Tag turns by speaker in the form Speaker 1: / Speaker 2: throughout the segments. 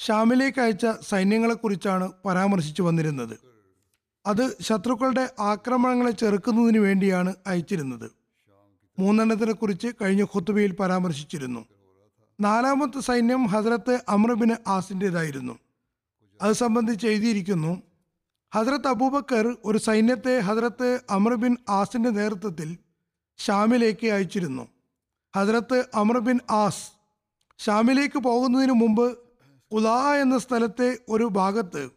Speaker 1: ഷാമിലേക്ക് അയച്ച സൈന്യങ്ങളെക്കുറിച്ചാണ് പരാമർശിച്ചു വന്നിരുന്നത്. അത് ശത്രുക്കളുടെ ആക്രമണങ്ങളെ ചെറുക്കുന്നതിന് വേണ്ടിയാണ് അയച്ചിരുന്നത്. മൂന്നെണ്ണത്തിനെക്കുറിച്ച് കഴിഞ്ഞ ഖുത്തുബയിൽ പരാമർശിച്ചിരുന്നു. നാലാമത്തെ സൈന്യം ഹസ്രത്ത് അമ്രബിന് ആസിന്റെതായിരുന്നു അത് സംബന്ധിച്ച് എഴുതിയിരിക്കുന്നു ഹസ്രത്ത് അബൂബക്കർ ഒരു സൈന്യത്തെ ഹസ്രത്ത് അമ്രബിൻ ആസിന്റെ നേതൃത്വത്തിൽ ഷാമിലേക്ക് അയച്ചിരുന്നു. ഹസ്രത്ത് അമർബിൻ ആസ് ഷാമിലേക്ക് പോകുന്നതിന് മുമ്പ് കുലാ എന്ന സ്ഥലത്തെ ഒരു ഭാഗത്ത്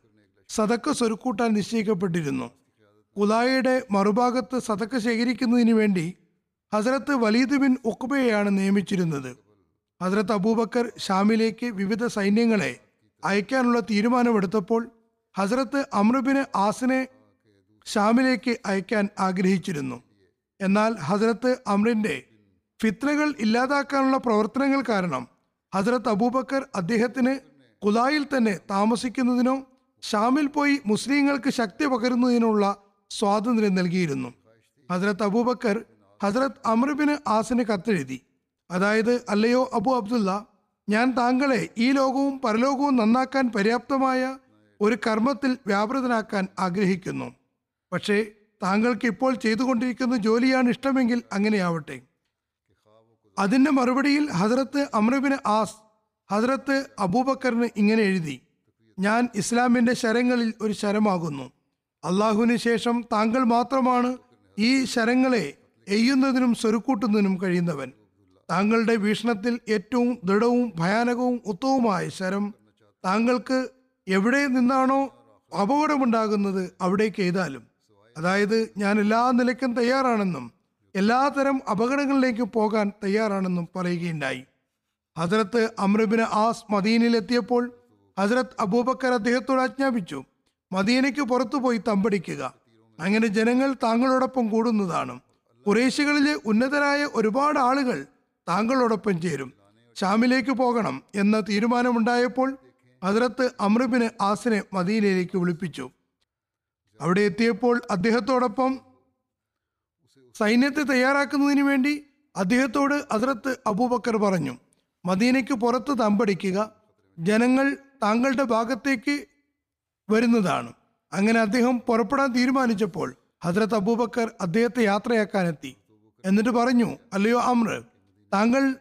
Speaker 1: സതക്ക സ്വരുക്കൂട്ടാൻ നിശ്ചയിക്കപ്പെട്ടിരുന്നു. കുലായയുടെ മറുഭാഗത്ത് സതക്ക ശേഖരിക്കുന്നതിന് വേണ്ടി ഹസരത്ത് വലീദ് ബിൻ ഉക്ബയെയാണ് നിയമിച്ചിരുന്നത്. ഹസരത്ത് അബൂബക്കർ ഷാമിലേക്ക് വിവിധ സൈന്യങ്ങളെ അയക്കാനുള്ള തീരുമാനമെടുത്തപ്പോൾ ഹസരത്ത് അമ്രുബിന് ആസിനെ ഷാമിലേക്ക് അയക്കാൻ ആഗ്രഹിച്ചിരുന്നു. എന്നാൽ ഹസരത്ത് അമ്രിന്റെ ഫിത്നകൾ ഇല്ലാതാക്കാനുള്ള പ്രവർത്തനങ്ങൾ കാരണം ഹസരത്ത് അബൂബക്കർ അദ്ദേഹത്തിന് കുലായിൽ തന്നെ താമസിക്കുന്നതിനോ ഷാമിൽ പോയി മുസ്ലിങ്ങൾക്ക് ശക്തി പകരുന്നതിനുള്ള സ്വാതന്ത്ര്യം നൽകിയിരുന്നു. ഹസ്രത്ത് അബൂബക്കർ ഹസ്രത്ത് അമ്രുബിന് ആസിന് കത്തെഴുതി. അതായത് അല്ലയോ അബു അബ്ദുള്ള ഞാൻ താങ്കളെ ഈ ലോകവും പരലോകവും നന്നാക്കാൻ പര്യാപ്തമായ ഒരു കർമ്മത്തിൽ വ്യാപൃതനാക്കാൻ ആഗ്രഹിക്കുന്നു. പക്ഷേ താങ്കൾക്ക് ഇപ്പോൾ ചെയ്തുകൊണ്ടിരിക്കുന്ന ജോലിയാണ് ഇഷ്ടമെങ്കിൽ അങ്ങനെയാവട്ടെ. അതിന്റെ മറുപടിയിൽ ഹസരത്ത് അമ്രബിന് ആസ് ഹസ്രത്ത് അബൂബക്കറിന് ഇങ്ങനെ എഴുതി ഞാൻ ഇസ്ലാമിന്റെ ശരങ്ങളിൽ ഒരു ശരമാകുന്നു. അള്ളാഹുവിന് ശേഷം താങ്കൾ മാത്രമാണ് ഈ ശരങ്ങളെ എയ്യുന്നതിനും സ്വരുക്കൂട്ടുന്നതിനും കഴിയുന്നവൻ. താങ്കളുടെ വീക്ഷണത്തിൽ ഏറ്റവും ദൃഢവും ഭയാനകവും ഉത്തവുമായ ശരം താങ്കൾക്ക് എവിടെ നിന്നാണോ അപകടമുണ്ടാകുന്നത് അവിടേക്ക് എഴുതാലും. അതായത് ഞാൻ എല്ലാ നിലയ്ക്കും തയ്യാറാണെന്നും എല്ലാതരം അപകടങ്ങളിലേക്കും പോകാൻ തയ്യാറാണെന്നും പറയുകയുണ്ടായി. ഹസരത്ത് അമ്രബിന് ആസ് മദീനിലെത്തിയപ്പോൾ ഹസരത്ത് അബൂബക്കർ അദ്ദേഹത്തോട് ആജ്ഞാപിച്ചു മദീനയ്ക്ക് പുറത്തുപോയി തമ്പടിക്കുക. അങ്ങനെ ജനങ്ങൾ താങ്കളോടൊപ്പം കൂടുന്നതാണ്. കുറേശികളിലെ ഉന്നതരായ ഒരുപാട് ആളുകൾ താങ്കളോടൊപ്പം ചേരും. ഷാമിലേക്ക് പോകണം എന്ന തീരുമാനമുണ്ടായപ്പോൾ ഹസരത്ത് അമ്രബിന് ആസിനെ മദീനയിലേക്ക് വിളിപ്പിച്ചു. അവിടെ എത്തിയപ്പോൾ അദ്ദേഹത്തോടൊപ്പം സൈന്യത്തെ തയ്യാറാക്കുന്നതിന് വേണ്ടി അദ്ദേഹത്തോട് ഹസരത്ത് അബൂബക്കർ പറഞ്ഞു. മദീനയ്ക്ക് പുറത്ത് തമ്പടിക്കുക ജനങ്ങൾ താങ്കളുടെ ഭാഗത്തേക്ക് വരുന്നതാണ്. അങ്ങനെ അദ്ദേഹം പുറപ്പെടാൻ തീരുമാനിച്ചപ്പോൾ ഹജ്രത് അബൂബക്കർ അദ്ദേഹത്തെ യാത്രയാക്കാനെത്തി. എന്നിട്ട് പറഞ്ഞു അല്ലയോ അമ്ര താങ്കൾ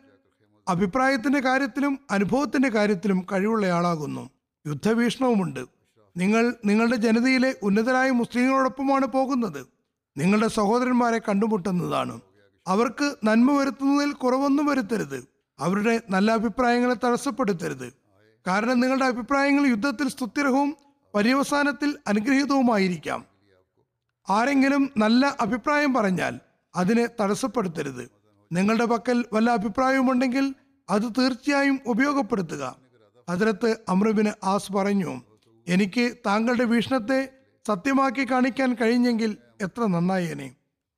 Speaker 1: അഭിപ്രായത്തിന്റെ കാര്യത്തിലും അനുഭവത്തിന്റെ കാര്യത്തിലും കഴിവുള്ളയാളാകുന്നു യുദ്ധവീക്ഷണവുമുണ്ട്. നിങ്ങൾ നിങ്ങളുടെ ജനതയിലെ ഉന്നതരായ മുസ്ലിങ്ങളോടൊപ്പമാണ് പോകുന്നത്. നിങ്ങളുടെ സഹോദരന്മാരെ കണ്ടുമുട്ടുന്നതാണ്. അവർക്ക് നന്മ വരുത്തുന്നതിൽ കുറവൊന്നും വരുത്തരുത്. അവരുടെ നല്ല അഭിപ്രായങ്ങളെ തടസ്സപ്പെടുത്തരുത്. കാരണം നിങ്ങളുടെ അഭിപ്രായങ്ങൾ യുദ്ധത്തിൽ സ്തുത്യർഹവും പര്യവസാനത്തിൽ അനുഗ്രഹീതവുമായിരിക്കാം. ആരെങ്കിലും നല്ല അഭിപ്രായം പറഞ്ഞാൽ അതിനെ തടസ്സപ്പെടുത്തരുത്. നിങ്ങളുടെ പക്കൽ വല്ല അഭിപ്രായവുമുണ്ടെങ്കിൽ അത് തീർച്ചയായും ഉപയോഗപ്പെടുത്തുക. അതിലത്ത് അമ്രബിന് ആസ് പറഞ്ഞു എനിക്ക് താങ്കളുടെ വീക്ഷണത്തെ സത്യമാക്കി കാണിക്കാൻ കഴിഞ്ഞെങ്കിൽ എത്ര നന്നായേനെ.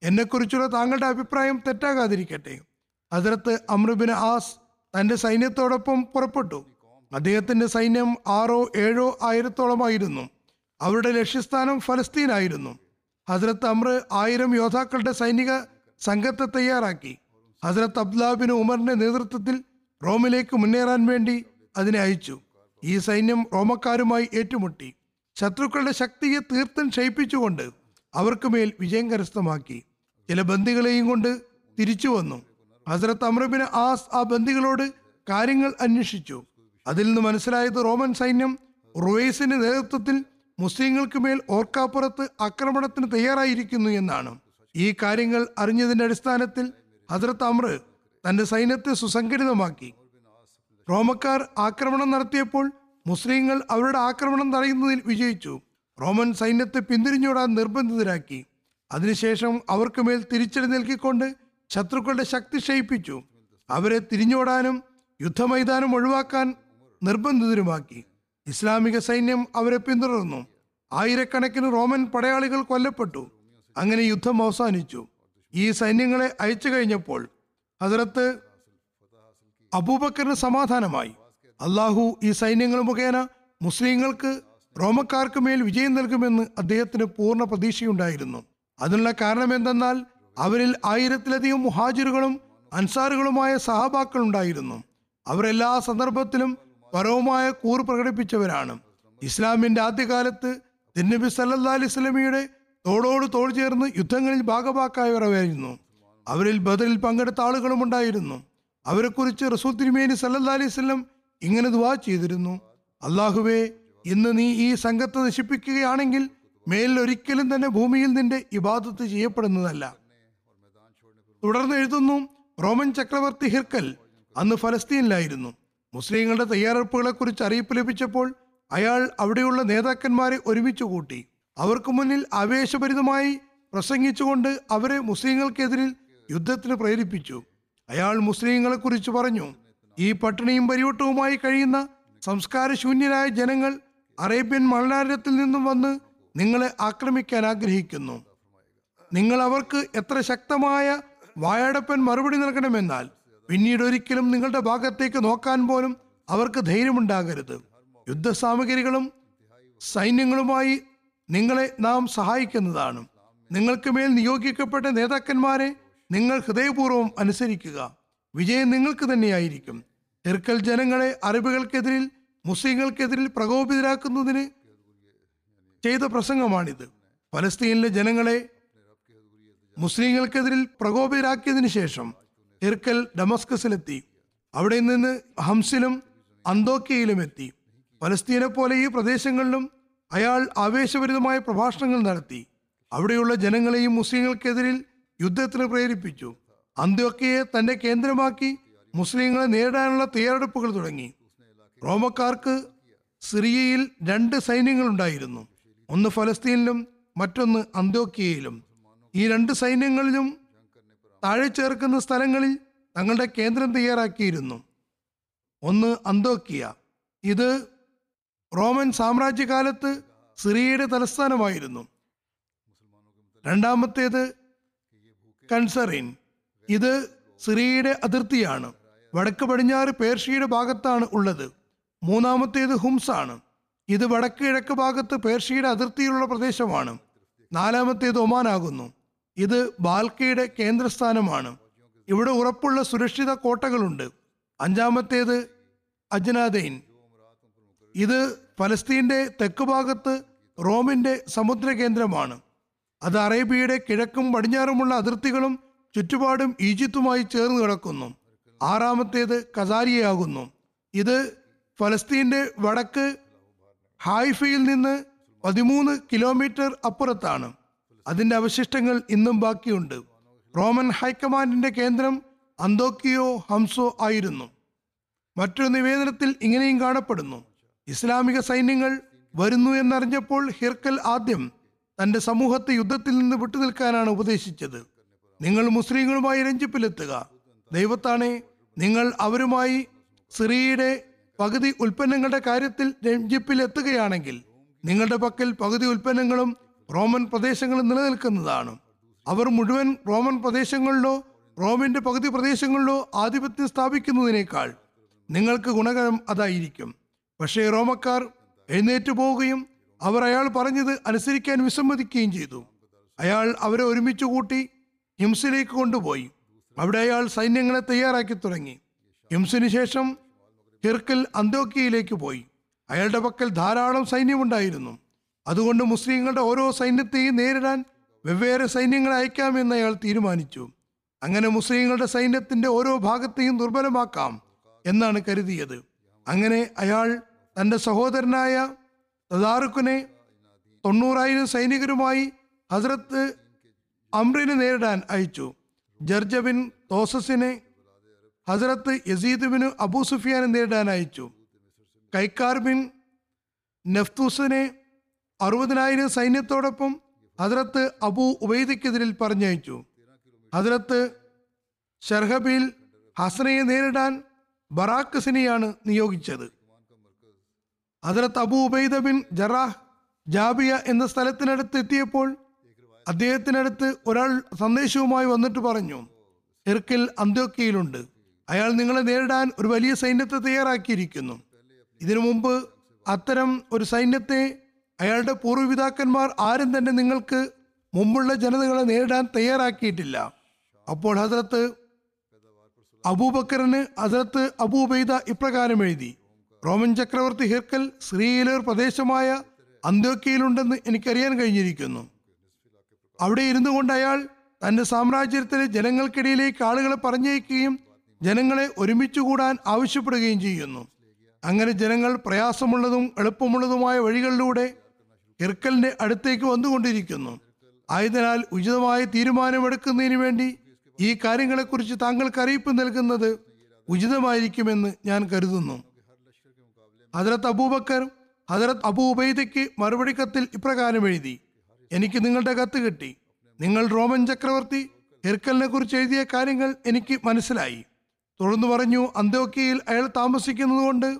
Speaker 1: എന്നെക്കുറിച്ചുള്ള താങ്കളുടെ അഭിപ്രായം തെറ്റാകാതിരിക്കട്ടെ. അതിലത്ത് അമ്രുബിൻ ആസ് തന്റെ സൈന്യത്തോടൊപ്പം പുറപ്പെട്ടു. അദ്ദേഹത്തിന്റെ സൈന്യം ആറോ ഏഴോ ആയിരത്തോളമായിരുന്നു. അവരുടെ ലക്ഷ്യസ്ഥാനം ഫലസ്തീനായിരുന്നു. ഹസ്രത്ത് അമ്ര ആയിരം യോദ്ധാക്കളുടെ സൈനിക സംഘത്തെ തയ്യാറാക്കി. ഹസ്രത്ത് അബ്ദുലാബിന് ഉമറിന്റെ നേതൃത്വത്തിൽ റോമിലേക്ക് മുന്നേറാൻ വേണ്ടി അതിനെ അയച്ചു. ഈ സൈന്യം റോമക്കാരുമായി ഏറ്റുമുട്ടി. ശത്രുക്കളുടെ ശക്തിയെ തീർത്തും ക്ഷയിപ്പിച്ചുകൊണ്ട് അവർക്ക് മേൽ വിജയം കരസ്ഥമാക്കി. ചില ബന്ദികളെയും കൊണ്ട് തിരിച്ചു വന്നു ഹസ്രത്ത് അമ്രബിന് ആസ് ആ ബന്ദികളോട് കാര്യങ്ങൾ അന്വേഷിച്ചു. അതിൽ നിന്ന് മനസ്സിലായത് റോമൻ സൈന്യം റുവൈസിന്റെ നേതൃത്വത്തിൽ മുസ്ലിങ്ങൾക്ക് മേൽ ഓർക്കാപ്പുറത്ത് ആക്രമണത്തിന് തയ്യാറായിരിക്കുന്നു എന്നാണ്. ഈ കാര്യങ്ങൾ അറിഞ്ഞതിന്റെ അടിസ്ഥാനത്തിൽ ഹസരത്ത് അമ്ര തന്റെ സൈന്യത്തെ സുസംഘടിതമാക്കി. റോമക്കാർ ആക്രമണം നടത്തിയപ്പോൾ മുസ്ലിങ്ങൾ അവരുടെ ആക്രമണം തടയുന്നതിൽ വിജയിച്ചു. റോമൻ സൈന്യത്തെ പിന്തിരിഞ്ഞോടാൻ നിർബന്ധിതരാക്കി. അതിനുശേഷം അവർക്ക് മേൽ തിരിച്ചെഴുന്നേൽക്കിക്കൊണ്ട് ശത്രുക്കളുടെ ശക്തി ക്ഷയിപ്പിച്ചു. അവരെ തിരിഞ്ഞോടാനും യുദ്ധമൈതാനം ഒഴിവാക്കാൻ നിർബന്ധിതരുമാക്കി. ഇസ്ലാമിക സൈന്യം അവരെ പിന്തുടർന്നു. ആയിരക്കണക്കിന് റോമൻ പടയാളികൾ കൊല്ലപ്പെട്ടു. അങ്ങനെ യുദ്ധം അവസാനിച്ചു. ഈ സൈന്യങ്ങളെ അയച്ചു കഴിഞ്ഞപ്പോൾ ഹസരത്ത് അബൂബക്കറിന് സമാധാനമായി. അള്ളാഹു ഈ സൈന്യങ്ങൾ മുഖേന മുസ്ലിങ്ങൾക്ക് റോമക്കാർക്ക് മേൽ വിജയം നൽകുമെന്ന് അദ്ദേഹത്തിന് പൂർണ പ്രതീക്ഷയുണ്ടായിരുന്നു. അതിനുള്ള കാരണം എന്തെന്നാൽ അവരിൽ ആയിരത്തിലധികം മുഹാജിറുകളും അൻസാറുകളുമായ സഹാബാക്കൾ ഉണ്ടായിരുന്നു അവരെല്ലാ സന്ദർഭത്തിലും പരവുമായ കൂറ് പ്രകടിപ്പിച്ചവരാണ്. ഇസ്ലാമിന്റെ ആദ്യകാലത്ത് തിന്നബി സല്ലാ അലിസ്ലമിയുടെ തോളോട് തോൾ ചേർന്ന് യുദ്ധങ്ങളിൽ ഭാഗഭാക്കായവരായിരുന്നു. അവരിൽ ബദലിൽ പങ്കെടുത്ത ആളുകളും ഉണ്ടായിരുന്നു. അവരെക്കുറിച്ച് റസൂൽ തിരുമേനി സല്ലാ അലിസ്ലം ഇങ്ങനെ ദുവാ ചെയ്തിരുന്നു. അള്ളാഹുവേ ഇന്ന് നീ ഈ സംഘത്തെ നശിപ്പിക്കുകയാണെങ്കിൽ മേലിൽ ഒരിക്കലും തന്നെ ഭൂമിയിൽ നിന്റെ ഇബാദത്ത് ചെയ്യപ്പെടുന്നതല്ല. തുടർന്ന് എഴുതുന്നു റോമൻ ചക്രവർത്തി ഹിർക്കൽ അന്ന് ഫലസ്തീനിലായിരുന്നു. മുസ്ലിങ്ങളുടെ തയ്യാറെടുപ്പുകളെ കുറിച്ച് അറിയിപ്പ് ലഭിച്ചപ്പോൾ അയാൾ അവിടെയുള്ള നേതാക്കന്മാരെ ഒരുമിച്ച് കൂട്ടി. അവർക്ക് മുന്നിൽ ആവേശഭരിതമായി പ്രസംഗിച്ചുകൊണ്ട് അവരെ മുസ്ലിങ്ങൾക്കെതിരിൽ യുദ്ധത്തിന് പ്രേരിപ്പിച്ചു. അയാൾ മുസ്ലിങ്ങളെ കുറിച്ച് പറഞ്ഞു ഈ പട്ടിണിയും പരിവട്ടവുമായി കഴിയുന്ന സംസ്കാരശൂന്യരായ ജനങ്ങൾ അറേബ്യൻ മലനാരത്തിൽ നിന്നും വന്ന് നിങ്ങളെ ആക്രമിക്കാൻ ആഗ്രഹിക്കുന്നു. നിങ്ങൾ അവർക്ക് എത്ര ശക്തമായ വായടപ്പൻ മറുപടി നൽകണമെന്നാൽ പിന്നീട് ഒരിക്കലും നിങ്ങളുടെ ഭാഗത്തേക്ക് നോക്കാൻ പോലും അവർക്ക് ധൈര്യമുണ്ടാകരുത്. യുദ്ധസാമഗ്രികളും സൈന്യങ്ങളുമായി നിങ്ങളെ നാം സഹായിക്കുന്നതാണ്. നിങ്ങൾക്ക് മേൽ നിയോഗിക്കപ്പെട്ട നേതാക്കന്മാരെ നിങ്ങൾ ഹൃദയപൂർവം അനുസരിക്കുക. വിജയം നിങ്ങൾക്ക് തന്നെയായിരിക്കും. തിർക്കൽ ജനങ്ങളെ അറബികൾക്കെതിരിൽ മുസ്ലിങ്ങൾക്കെതിരിൽ പ്രകോപിതരാക്കുന്നതിന് ചെയ്ത പ്രസംഗമാണിത്. ഫലസ്തീനിലെ ജനങ്ങളെ മുസ്ലിങ്ങൾക്കെതിരിൽ പ്രകോപിതരാക്കിയതിനു ശേഷം ഹിർക്കൽ ഡമസ്കസിലെത്തി. അവിടെ നിന്ന് ഹംസിലും അന്തോക്കയിലും എത്തി. ഫലസ്തീനെ പോലെ ഈ പ്രദേശങ്ങളിലും അയാൾ ആവേശഭരിതമായ പ്രഭാഷണങ്ങൾ നടത്തി. അവിടെയുള്ള ജനങ്ങളെയും മുസ്ലിങ്ങൾക്കെതിരിൽ യുദ്ധത്തിന് പ്രേരിപ്പിച്ചു. അന്ത്യോക്കയെ തന്റെ കേന്ദ്രമാക്കി മുസ്ലിങ്ങളെ നേരിടാനുള്ള തയ്യാറെടുപ്പുകൾ തുടങ്ങി. റോമക്കാർക്ക് സിറിയയിൽ രണ്ട് സൈന്യങ്ങളുണ്ടായിരുന്നു. ഒന്ന് ഫലസ്തീനിലും മറ്റൊന്ന് അന്ത്യോക്കിയയിലും ഈ രണ്ട് സൈന്യങ്ങളിലും താഴെ ചേർക്കുന്ന സ്ഥലങ്ങളിൽ തങ്ങളുടെ കേന്ദ്രം തയ്യാറാക്കിയിരുന്നു. ഒന്ന് അന്തോക്കിയ. ഇത് റോമൻ സാമ്രാജ്യകാലത്ത് സിറിയയുടെ തലസ്ഥാനമായിരുന്നു. രണ്ടാമത്തേത് കൺസറിൻ ഇത് സിറിയയുടെ അതിർത്തിയാണ്. വടക്ക് പടിഞ്ഞാറ് പേർഷ്യയുടെ ഭാഗത്താണ് ഉള്ളത്. മൂന്നാമത്തേത് ഹുംസ് ആണ്. ഇത് വടക്ക് കിഴക്ക് ഭാഗത്ത് പേർഷ്യയുടെ അതിർത്തിയിലുള്ള പ്രദേശമാണ്. നാലാമത്തേത് ഒമാനാകുന്നു ഇത് ബാൽക്കയുടെ കേന്ദ്രസ്ഥാനമാണ്. ഇവിടെ ഉറപ്പുള്ള സുരക്ഷിത കോട്ടകളുണ്ട്. അഞ്ചാമത്തേത് അജ്നാദൈൻ. ഇത് ഫലസ്തീന്റെ തെക്ക് ഭാഗത്ത് റോമിന്റെ സമുദ്ര കേന്ദ്രമാണ് അത് അറേബ്യയുടെ കിഴക്കും പടിഞ്ഞാറുമുള്ള അതിർത്തികളും ചുറ്റുപാടും ഈജിപ്തുമായി ചേർന്ന് കിടക്കുന്നു. ആറാമത്തേത് കസാരിയാകുന്നു ഇത് ഫലസ്തീന്റെ വടക്ക് ഹായ്ഫയിൽ നിന്ന് പതിമൂന്ന് കിലോമീറ്റർ അപ്പുറത്താണ്. അതിന്റെ അവശിഷ്ടങ്ങൾ ഇന്നും ബാക്കിയുണ്ട്. റോമൻ ഹൈക്കമാൻഡിന്റെ കേന്ദ്രം അന്തോക്കിയോ ഹംസോ ആയിരുന്നു. മറ്റൊരു നിവേദനത്തിൽ ഇങ്ങനെയും കാണപ്പെടുന്നു. ഇസ്ലാമിക സൈന്യങ്ങൾ വരുന്നു എന്നറിഞ്ഞപ്പോൾ ഹിർക്കൽ ആദ്യം തന്റെ സമൂഹത്തെ യുദ്ധത്തിൽ നിന്ന് വിട്ടുനിൽക്കാനാണ് ഉപദേശിച്ചത്. നിങ്ങൾ മുസ്ലിങ്ങളുമായി രഞ്ജിപ്പിലെത്തുക. ദൈവത്താണെ നിങ്ങൾ അവരുമായി സിറിയയുടെ പകുതി ഉൽപ്പന്നങ്ങളുടെ കാര്യത്തിൽ രഞ്ജിപ്പിലെത്തുകയാണെങ്കിൽ നിങ്ങളുടെ പക്കൽ പകുതി ഉൽപ്പന്നങ്ങളും റോമൻ പ്രദേശങ്ങളിൽ നിലനിൽക്കുന്നതാണ്. അവർ മുഴുവൻ റോമൻ പ്രദേശങ്ങളിലോ റോമിന്റെ പകുതി പ്രദേശങ്ങളിലോ ആധിപത്യം സ്ഥാപിക്കുന്നതിനേക്കാൾ നിങ്ങൾക്ക് ഗുണകരം അതായിരിക്കും. പക്ഷേ റോമക്കാർ എഴുന്നേറ്റ് പോവുകയും അവർ അയാൾ പറഞ്ഞത് അനുസരിക്കാൻ വിസമ്മതിക്കുകയും ചെയ്തു. അയാൾ അവരെ ഒരുമിച്ച് കൂട്ടി ഹിംസിലേക്ക് കൊണ്ടുപോയി. അവിടെ അയാൾ സൈന്യങ്ങളെ തയ്യാറാക്കി തുടങ്ങി. ഹിംസിന് ശേഷം ഹിർക്കൽ അന്തോക്കിയയിലേക്ക് പോയി. അയാളുടെ പക്കൽ ധാരാളം സൈന്യമുണ്ടായിരുന്നു. അതുകൊണ്ട് മുസ്ലിങ്ങളുടെ ഓരോ സൈന്യത്തെയും നേരിടാൻ വെവ്വേറെ സൈന്യങ്ങളെ അയക്കാമെന്ന് അയാൾ തീരുമാനിച്ചു. അങ്ങനെ മുസ്ലിങ്ങളുടെ സൈന്യത്തിന്റെ ഓരോ ഭാഗത്തെയും ദുർബലമാക്കാം എന്നാണ് കരുതിയത്. അങ്ങനെ അയാൾ തന്റെ സഹോദരനായ തദാറുഖിനെ തൊണ്ണൂറായിരം സൈനികരുമായി ഹസ്രത്ത് അമ്രിനെ നേരിടാൻ അയച്ചു. ജർജ ബിൻ തോസസിനെ ഹസ്രത്ത് യസീദ് ബിൻ അബൂ സുഫിയാനെ നേരിടാൻ അയച്ചു. കൈക്കാർ ബിൻ നഫ്തൂസിനെ അറുപതിനായിരം സൈന്യത്തോടൊപ്പം ഹദ്രത്ത് അബു ഉബൈദക്കെതിരിൽ പറഞ്ഞയച്ചു. ഹദ്രത്ത് ഷർഹബിൽ ഹസനയെ നേരിടാൻ ബറാക്കസിനെയാണ് നിയോഗിച്ചത്. Hazrat Abu Ubaidah bin Jarrah Jabiya എന്ന സ്ഥലത്തിനടുത്ത് എത്തിയപ്പോൾ അദ്ദേഹത്തിനടുത്ത് ഒരാൾ സന്ദേശവുമായി വന്നിട്ട് പറഞ്ഞു ഇർക്കിൽ അന്ത്യോക്കയിലുണ്ട് അയാൾ നിങ്ങളെ നേരിടാൻ ഒരു വലിയ സൈന്യത്തെ തയ്യാറാക്കിയിരിക്കുന്നു. ഇതിനു മുമ്പ് അത്തരം ഒരു സൈന്യത്തെ അയാളുടെ പൂർവപിതാക്കന്മാർ ആരും തന്നെ നിങ്ങൾക്ക് മുമ്പുള്ള ജനതകളെ നേരിടാൻ തയ്യാറാക്കിയിട്ടില്ല. അപ്പോൾ ഹസരത്ത് അബൂബക്കറിന് ഹസരത്ത് അബൂബൈദ ഇപ്രകാരം എഴുതി റോമൻ ചക്രവർത്തി ഹിർക്കൽ ശ്രീയിലൂർ പ്രദേശമായ അന്ത്യോക്കയിലുണ്ടെന്ന് എനിക്കറിയാൻ കഴിഞ്ഞിരിക്കുന്നു. അവിടെ ഇരുന്നു കൊണ്ട് അയാൾ തന്റെ സാമ്രാജ്യത്തിലെ ജനങ്ങൾക്കിടയിലേക്ക് ആളുകളെ പറഞ്ഞയക്കുകയും ജനങ്ങളെ ഒരുമിച്ച് കൂടാൻ ആവശ്യപ്പെടുകയും ചെയ്യുന്നു. അങ്ങനെ ജനങ്ങൾ പ്രയാസമുള്ളതും എളുപ്പമുള്ളതുമായ വഴികളിലൂടെ ഹിർക്കലിന്റെ അടുത്തേക്ക് വന്നുകൊണ്ടിരിക്കുന്നു. ആയതിനാൽ ഉചിതമായ തീരുമാനമെടുക്കുന്നതിന് വേണ്ടി ഈ കാര്യങ്ങളെക്കുറിച്ച് താങ്കൾക്ക് അറിയിപ്പ് നൽകുന്നത് ഉചിതമായിരിക്കുമെന്ന് ഞാൻ കരുതുന്നു. ഹജറത്ത് അബൂബക്കർ ഹജറത്ത് അബൂബൈദയ്ക്ക് മറുപടി കത്തിൽ ഇപ്രകാരം എഴുതി എനിക്ക് നിങ്ങളുടെ കത്ത് കിട്ടി. നിങ്ങൾ റോമൻ ചക്രവർത്തി ഹിർക്കലിനെ കുറിച്ച് എഴുതിയ കാര്യങ്ങൾ എനിക്ക് മനസ്സിലായി. തുടർന്ന് പറഞ്ഞു അന്തോക്കിയയിൽ അയാൾ താമസിക്കുന്നതുകൊണ്ട്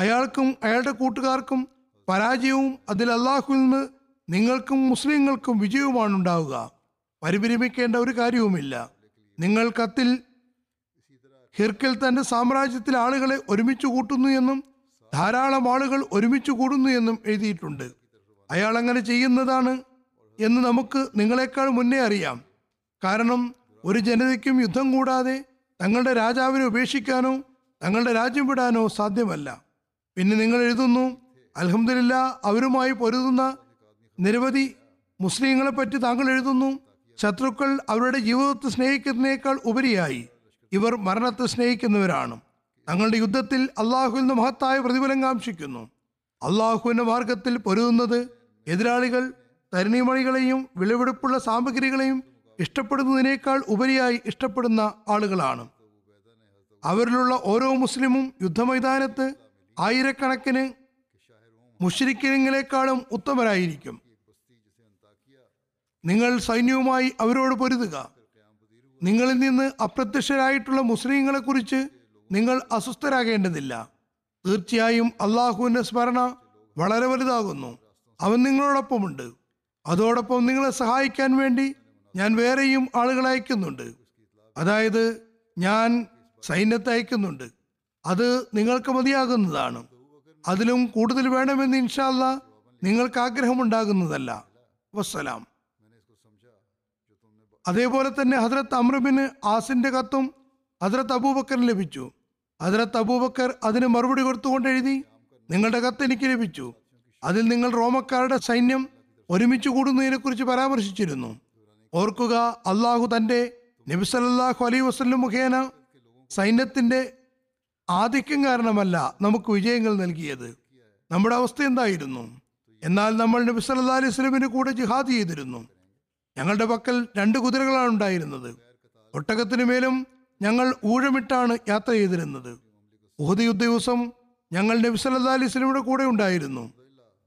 Speaker 1: അയാൾക്കും അയാളുടെ കൂട്ടുകാർക്കും പരാജയവും അതിൽ അള്ളാഹുവിൽ നിന്ന് നിങ്ങൾക്കും മുസ്ലിങ്ങൾക്കും വിജയവുമാണ് ഉണ്ടാവുക. പരിഭ്രമിക്കേണ്ട ഒരു കാര്യവുമില്ല. നിങ്ങൾ കത്തിൽ ഹിർക്കൽ തന്റെ സാമ്രാജ്യത്തിൽ ആളുകളെ ഒരുമിച്ച് കൂട്ടുന്നു എന്നും ധാരാളം ആളുകൾ ഒരുമിച്ച് കൂടുന്നു എന്നും എഴുതിയിട്ടുണ്ട്. അയാൾ അങ്ങനെ ചെയ്യുന്നതാണ് എന്ന് നമുക്ക് നിങ്ങളെക്കാൾ മുന്നേ അറിയാം. കാരണം ഒരു ജനതയ്ക്കും യുദ്ധം കൂടാതെ തങ്ങളുടെ രാജാവിനെ ഉപേക്ഷിക്കാനോ തങ്ങളുടെ രാജ്യം വിടാനോ സാധ്യമല്ല. പിന്നെ നിങ്ങൾ എഴുതുന്നു അലഹമില്ല അവരുമായി പൊരുതുന്ന നിരവധി മുസ്ലിങ്ങളെ പറ്റി താങ്കൾ എഴുതുന്നു. ശത്രുക്കൾ അവരുടെ ജീവിതത്തെ സ്നേഹിക്കുന്നതിനേക്കാൾ ഉപരിയായി ഇവർ മരണത്തെ സ്നേഹിക്കുന്നവരാണ്. തങ്ങളുടെ യുദ്ധത്തിൽ അള്ളാഹുവിൽ നിന്ന് മഹത്തായ പ്രതിഫലം കാക്ഷിക്കുന്നു. അള്ളാഹുവിന്റെ മാർഗത്തിൽ പൊരുതുന്നത് എതിരാളികൾ തരുണിമണികളെയും വിളവെടുപ്പുള്ള സാമഗ്രികളെയും ഇഷ്ടപ്പെടുന്നതിനേക്കാൾ ഉപരിയായി ഇഷ്ടപ്പെടുന്ന ആളുകളാണ്. അവരിലുള്ള ഓരോ മുസ്ലിമും യുദ്ധമൈതാനത്ത് ആയിരക്കണക്കിന് മുഷരിക്കിനങ്ങളെക്കാളും ഉത്തമരായിരിക്കും. നിങ്ങൾ സൈന്യവുമായി അവരോട് പൊരുതുക. നിങ്ങളിൽ നിന്ന് അപ്രത്യക്ഷരായിട്ടുള്ള മുസ്ലിങ്ങളെ കുറിച്ച് നിങ്ങൾ അസ്വസ്ഥരാകേണ്ടതില്ല. തീർച്ചയായും അള്ളാഹുവിന്റെ സ്മരണ വളരെ വലുതാകുന്നു. അവൻ നിങ്ങളോടൊപ്പമുണ്ട്. അതോടൊപ്പം നിങ്ങളെ സഹായിക്കാൻ വേണ്ടി ഞാൻ വേറെയും ആളുകളെ അയക്കുന്നുണ്ട്. അതായത് ഞാൻ സൈന്യത്തെ അയക്കുന്നുണ്ട്. അത് നിങ്ങൾക്ക് മതിയാകുന്നതാണ്. അതിലും കൂടുതൽ വേണമെന്ന് ഇൻഷാല്ല നിങ്ങൾക്ക് ആഗ്രഹമുണ്ടാകുന്നതല്ല വസ്സലാം. അതേപോലെ തന്നെ ഹജ്രത്ത് അമ്രബിന് ആസിന്റെ കത്തും ഹജ്രത്ത് അബൂബക്കറിന് ലഭിച്ചു. ഹജ്രത്ത് അബൂബക്കർ അതിന് മറുപടി കൊടുത്തുകൊണ്ട് എഴുതി നിങ്ങളുടെ കത്ത് എനിക്ക് ലഭിച്ചു. അതിൽ നിങ്ങൾ റോമക്കാരുടെ സൈന്യം ഒരുമിച്ച് കൂടുന്നതിനെ കുറിച്ച് പരാമർശിച്ചിരുന്നു. ഓർക്കുക അള്ളാഹു തന്റെ നബി അലൈ വസല്ലം മുഖേന സൈന്യത്തിന്റെ ആധിക്യം കാരണമല്ല നമുക്ക് വിജയങ്ങൾ നൽകിയത്. നമ്മുടെ അവസ്ഥ എന്തായിരുന്നു? എന്നാൽ നമ്മൾ നബി സല്ലാ അലൈഹി സ്വലമിന് കൂടെ ജിഹാദ് ചെയ്തിരുന്നു. ഞങ്ങളുടെ പക്കൽ രണ്ട് കുതിരകളാണ് ഉണ്ടായിരുന്നത്. ഒട്ടകത്തിനു മേലും ഞങ്ങൾ ഊഴമിട്ടാണ് യാത്ര ചെയ്തിരുന്നത്. ഉഹദ് യുദ്ധ ദിവസം ഞങ്ങൾ നബി സല്ലാ അലൈഹി സ്വലമിയുടെ കൂടെ ഉണ്ടായിരുന്നു.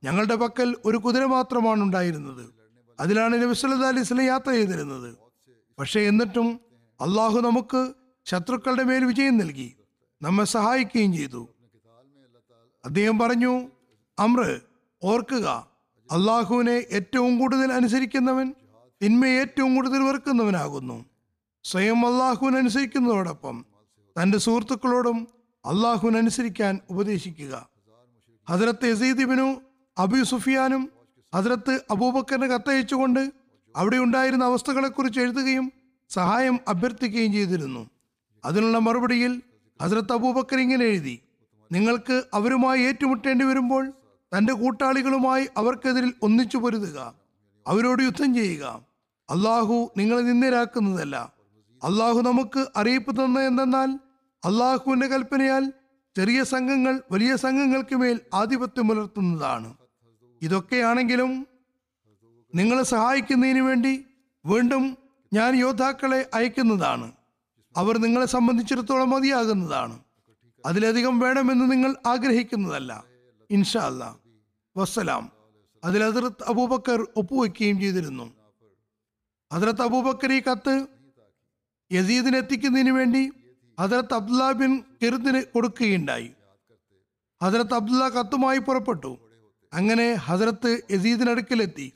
Speaker 1: ഞങ്ങളുടെ പക്കൽ ഒരു കുതിര മാത്രമാണ് ഉണ്ടായിരുന്നത്. അതിലാണ് നബി സല്ലാ അലൈഹി സ്വലം യാത്ര ചെയ്തിരുന്നത്. പക്ഷേ എന്നിട്ടും അള്ളാഹു നമുക്ക് ശത്രുക്കളുടെ മേൽ വിജയം നൽകി. നമ്മെ സഹായിക്കുകയും ചെയ്തു. അദ്ദേഹം പറഞ്ഞു അമ്ര ഓർക്കുക അള്ളാഹുവിനെ ഏറ്റവും കൂടുതൽ അനുസരിക്കുന്നവൻ തിന്മയെ ഏറ്റവും കൂടുതൽ വെറുക്കുന്നവനാകുന്നു. സ്വയം അള്ളാഹുവിനെ അനുസരിക്കുന്നതോടൊപ്പം തന്റെ സുഹൃത്തുക്കളോടും അള്ളാഹുവിനെ അനുസരിക്കാൻ ഉപദേശിക്കുക. ഹജറത്ത് യസീദിബിനു അബി സുഫിയാനും ഹജറത്ത് അബൂബക്കറിന് കത്തയച്ചുകൊണ്ട് അവിടെ ഉണ്ടായിരുന്ന അവസ്ഥകളെക്കുറിച്ച് എഴുതുകയും സഹായം അഭ്യർത്ഥിക്കുകയും ചെയ്തിരുന്നു. അതിനുള്ള മറുപടിയിൽ ഹസ്രത്ത് അബൂബക്കർ ഇങ്ങനെ എഴുതി നിങ്ങൾക്ക് അവരുമായി ഏറ്റുമുട്ടേണ്ടി വരുമ്പോൾ തന്റെ കൂട്ടാളികളുമായി അവർക്കെതിരിൽ ഒന്നിച്ചു പൊരുതുക അവരോട് യുദ്ധം ചെയ്യുക. അള്ളാഹു നിങ്ങളെ നിന്ദരാക്കുന്നതല്ല. അള്ളാഹു നമുക്ക് അറിയിപ്പ് തന്ന എന്തെന്നാൽ അള്ളാഹുവിന്റെ കൽപ്പനയാൽ ചെറിയ സംഘങ്ങൾ വലിയ സംഘങ്ങൾക്ക് മേൽ ആധിപത്യം പുലർത്തുന്നതാണ്. ഇതൊക്കെയാണെങ്കിലും നിങ്ങളെ സഹായിക്കുന്നതിന് വേണ്ടി വീണ്ടും ഞാൻ യോദ്ധാക്കളെ അയക്കുന്നതാണ്. അവർ നിങ്ങളെ സംബന്ധിച്ചിടത്തോളം മതിയാകുന്നതാണ്. അതിലധികം വേണമെന്ന് നിങ്ങൾ ആഗ്രഹിക്കുന്നതല്ല. ഇൻഷാ അല്ല വസ്സലാം. അതിൽ അതിർത്ത് അബൂബക്കർ ഒപ്പുവെക്കുകയും ചെയ്തിരുന്നു. അതിർത്ത് അബൂബക്കർ ഈ കത്ത് യസീദിന് എത്തിക്കുന്നതിന് വേണ്ടി ഹസരത്ത് അബ്ദുല്ല ബിൻ കിർദിന് കൊടുക്കുകയുണ്ടായി. ഹസരത്ത് അബ്ദുല്ല കത്തുമായി പുറപ്പെട്ടു. അങ്ങനെ ഹസരത്ത് യസീദിനടുക്കിലെത്തി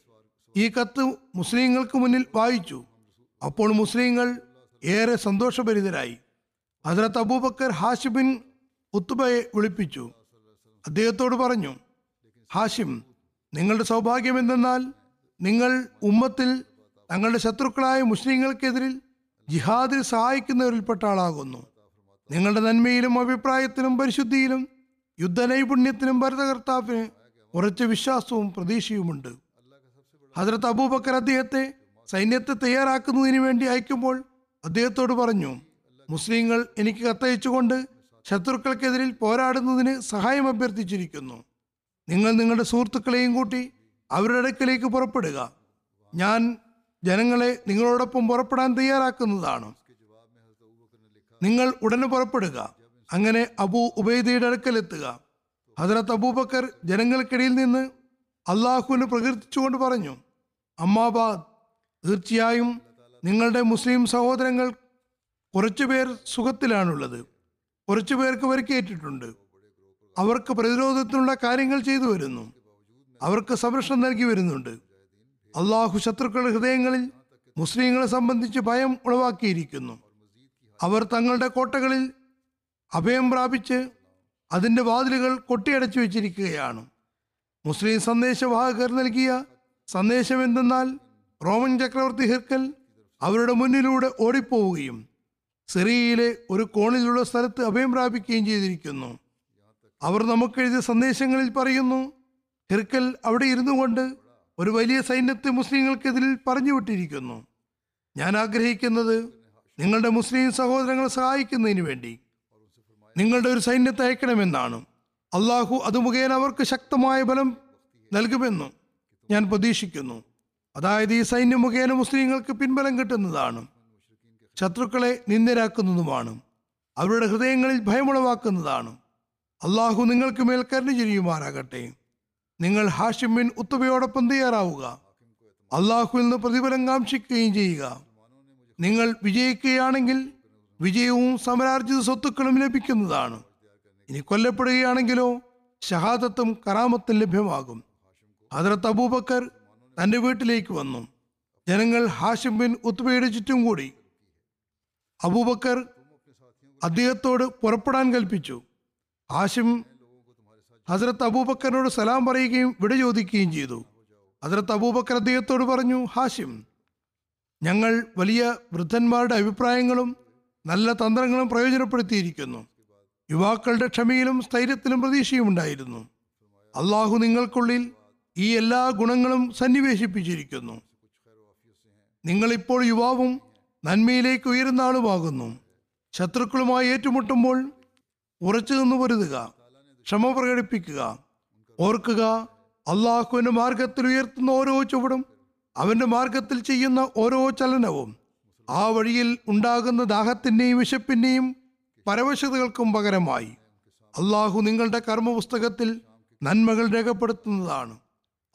Speaker 1: ഈ കത്ത് മുസ്ലിങ്ങൾക്ക് മുന്നിൽ വായിച്ചു. അപ്പോൾ മുസ്ലിങ്ങൾ ഏറെ സന്തോഷഭരിതരായി. ഹസരത്ത് അബൂബക്കർ ഹാഷിബിൻ ഉത്തുബയെ വിളിപ്പിച്ചു. അദ്ദേഹത്തോട് പറഞ്ഞു ഹാഷിം നിങ്ങളുടെ സൗഭാഗ്യം എന്തെന്നാൽ നിങ്ങൾ ഉമ്മത്തിൽ തങ്ങളുടെ ശത്രുക്കളായ മുസ്ലിങ്ങൾക്കെതിരിൽ ജിഹാദിൽ സഹായിക്കുന്നവരിൽപ്പെട്ട ആളാകുന്നു. നിങ്ങളുടെ നന്മയിലും അഭിപ്രായത്തിലും പരിശുദ്ധിയിലും യുദ്ധനൈപുണ്യത്തിനും ഭരതകർത്താവിന് ഉറച്ച വിശ്വാസവും പ്രതീക്ഷയുമുണ്ട്. ഹജറത്ത് അബൂബക്കർ അദ്ദേഹത്തെ സൈന്യത്തെ തയ്യാറാക്കുന്നതിന് വേണ്ടി അയക്കുമ്പോൾ അദ്ദേഹത്തോട് പറഞ്ഞു മുസ്ലിങ്ങൾ എനിക്ക് കത്തയച്ചുകൊണ്ട് ശത്രുക്കൾക്കെതിരിൽ പോരാടുന്നതിന് സഹായം അഭ്യർത്ഥിച്ചിരിക്കുന്നു. നിങ്ങൾ നിങ്ങളുടെ സുഹൃത്തുക്കളെയും കൂട്ടി അവരുടെ അടുക്കലേക്ക് പുറപ്പെടുക. ഞാൻ ജനങ്ങളെ നിങ്ങളോടൊപ്പം പുറപ്പെടാൻ തയ്യാറാക്കുന്നതാണ്. നിങ്ങൾ ഉടനെ പുറപ്പെടുക. അങ്ങനെ അബൂ ഉബൈദയുടെ അടുക്കലെത്തുക. ഹജറത്ത് അബൂബക്കർ ജനങ്ങൾക്കിടയിൽ നിന്ന് അള്ളാഹുവിന് പ്രകീർത്തിച്ചുകൊണ്ട് പറഞ്ഞു അമ്മാബാദ് തീർച്ചയായും നിങ്ങളുടെ മുസ്ലിം സഹോദരങ്ങൾ കുറച്ചു കുറച്ചുപേർ സുഖത്തിലാണുള്ളത്. കുറച്ചു പേർക്ക് വരക്കേറ്റിട്ടുണ്ട് അവർക്ക് പ്രതിരോധത്തിനുള്ള കാര്യങ്ങൾ ചെയ്തു വരുന്നു. അവർക്ക് സംരക്ഷണം നൽകി വരുന്നുണ്ട്. അള്ളാഹു ശത്രുക്കളുടെ ഹൃദയങ്ങളിൽ മുസ്ലിങ്ങളെ സംബന്ധിച്ച് ഭയം ഉളവാക്കിയിരിക്കുന്നു. അവർ തങ്ങളുടെ കോട്ടകളിൽ അഭയം പ്രാപിച്ച് അതിന്റെ വാതിലുകൾ കൊട്ടിയടച്ചു വെച്ചിരിക്കുകയാണ്. മുസ്ലിം സന്ദേശവാഹകർ നൽകിയ സന്ദേശം എന്തെന്നാൽ റോമൻ ചക്രവർത്തി ഹിർക്കൽ അവരുടെ മുന്നിലൂടെ ഓടിപ്പോവുകയും സിറിയയിലെ ഒരു കോണിലുള്ള സ്ഥലത്ത് അഭയം പ്രാപിക്കുകയും ചെയ്തിരിക്കുന്നു. അവർ നമുക്കെഴുതിയ സന്ദേശങ്ങളിൽ പറയുന്നു ഹിർക്കൽ അവിടെ ഇരുന്നു കൊണ്ട് ഒരു വലിയ സൈന്യത്തെ മുസ്ലിങ്ങൾക്കെതിരിൽ പറഞ്ഞു വിട്ടിരിക്കുന്നു. ഞാൻ ആഗ്രഹിക്കുന്നത് നിങ്ങളുടെ മുസ്ലിം സഹോദരങ്ങളെ സഹായിക്കുന്നതിന് വേണ്ടി. നിങ്ങളുടെ ഒരു സൈന്യത്തെ അയക്കണമെന്നാണ്. അള്ളാഹു അത് മുഖേന അവർക്ക് ശക്തമായ ബലം നൽകുമെന്നും ഞാൻ പ്രതീക്ഷിക്കുന്നു. അതായത് ഈ സൈന്യം മുഖേന മുസ്ലിങ്ങൾക്ക് പിൻബലം കിട്ടുന്നതാണ്. ശത്രുക്കളെ നിന്ദരാക്കുന്നതുമാണ്. അവരുടെ ഹൃദയങ്ങളിൽ ഭയമുളവാക്കുന്നതാണ്. അള്ളാഹു നിങ്ങൾക്ക് മേൽ കരുണ ചെയ്യുമാറാകട്ടെ. നിങ്ങൾ ഹാഷിം ബിൻ ഉത്തുബയോടൊപ്പം തയ്യാറാവുക. അള്ളാഹുവിൽ നിന്ന് പ്രതിഫലം കാക്ഷിക്കുകയും ചെയ്യുക. നിങ്ങൾ വിജയിക്കുകയാണെങ്കിൽ വിജയവും സമരാർജിത സ്വത്തുക്കളും ലഭിക്കുന്നതാണ്. ഇനി കൊല്ലപ്പെടുകയാണെങ്കിലോ ഷഹാദത്തും കറാമത്തും ലഭ്യമാകും. അതിർത്ത് അബൂബക്കർ തന്റെ വീട്ടിലേക്ക് വന്നു. ജനങ്ങൾ ഹാഷിം ബിൻ ഉത്ബയുടെ ചുറ്റും കൂടി. അബൂബക്കർ അദ്ദേഹത്തോട് പുറപ്പെടാൻ കൽപ്പിച്ചു. ഹാഷിം ഹസരത്ത് അബൂബക്കറിനോട് സലാം പറയുകയും വിട ചോദിക്കുകയും ചെയ്തു. ഹസരത്ത് അബൂബക്കർ അദ്ദേഹത്തോട് പറഞ്ഞു ഹാഷിം ഞങ്ങൾ വലിയ വൃദ്ധന്മാരുടെ അഭിപ്രായങ്ങളും നല്ല തന്ത്രങ്ങളും പ്രയോജനപ്പെടുത്തിയിരിക്കുന്നു. യുവാക്കളുടെ ക്ഷമയിലും സ്ഥൈര്യത്തിലും പ്രതീക്ഷയും ഉണ്ടായിരുന്നു അള്ളാഹു നിങ്ങൾക്കുള്ളിൽ ഈ എല്ലാ ഗുണങ്ങളും സന്നിവേശിപ്പിച്ചിരിക്കുന്നു. നിങ്ങളിപ്പോൾ യുവാവും നന്മയിലേക്ക് ഉയരുന്ന ആളുമാകുന്നു. ശത്രുക്കളുമായി ഏറ്റുമുട്ടുമ്പോൾ ഉറച്ചു നിന്ന് പൊരുതുക ക്ഷമ പ്രകടിപ്പിക്കുക ഓർക്കുക അള്ളാഹുവിന്റെ മാർഗത്തിൽ ഉയർത്തുന്ന ഓരോ ചുവടും അവന്റെ മാർഗത്തിൽ ചെയ്യുന്ന ഓരോ ചലനവും ആ വഴിയിൽ ഉണ്ടാകുന്ന ദാഹത്തിന്റെയും വിശപ്പിന്റെയും പരവശതകൾക്കും പകരമായി. അള്ളാഹു നിങ്ങളുടെ കർമ്മപുസ്തകത്തിൽ നന്മകൾ രേഖപ്പെടുത്തുന്നതാണ്.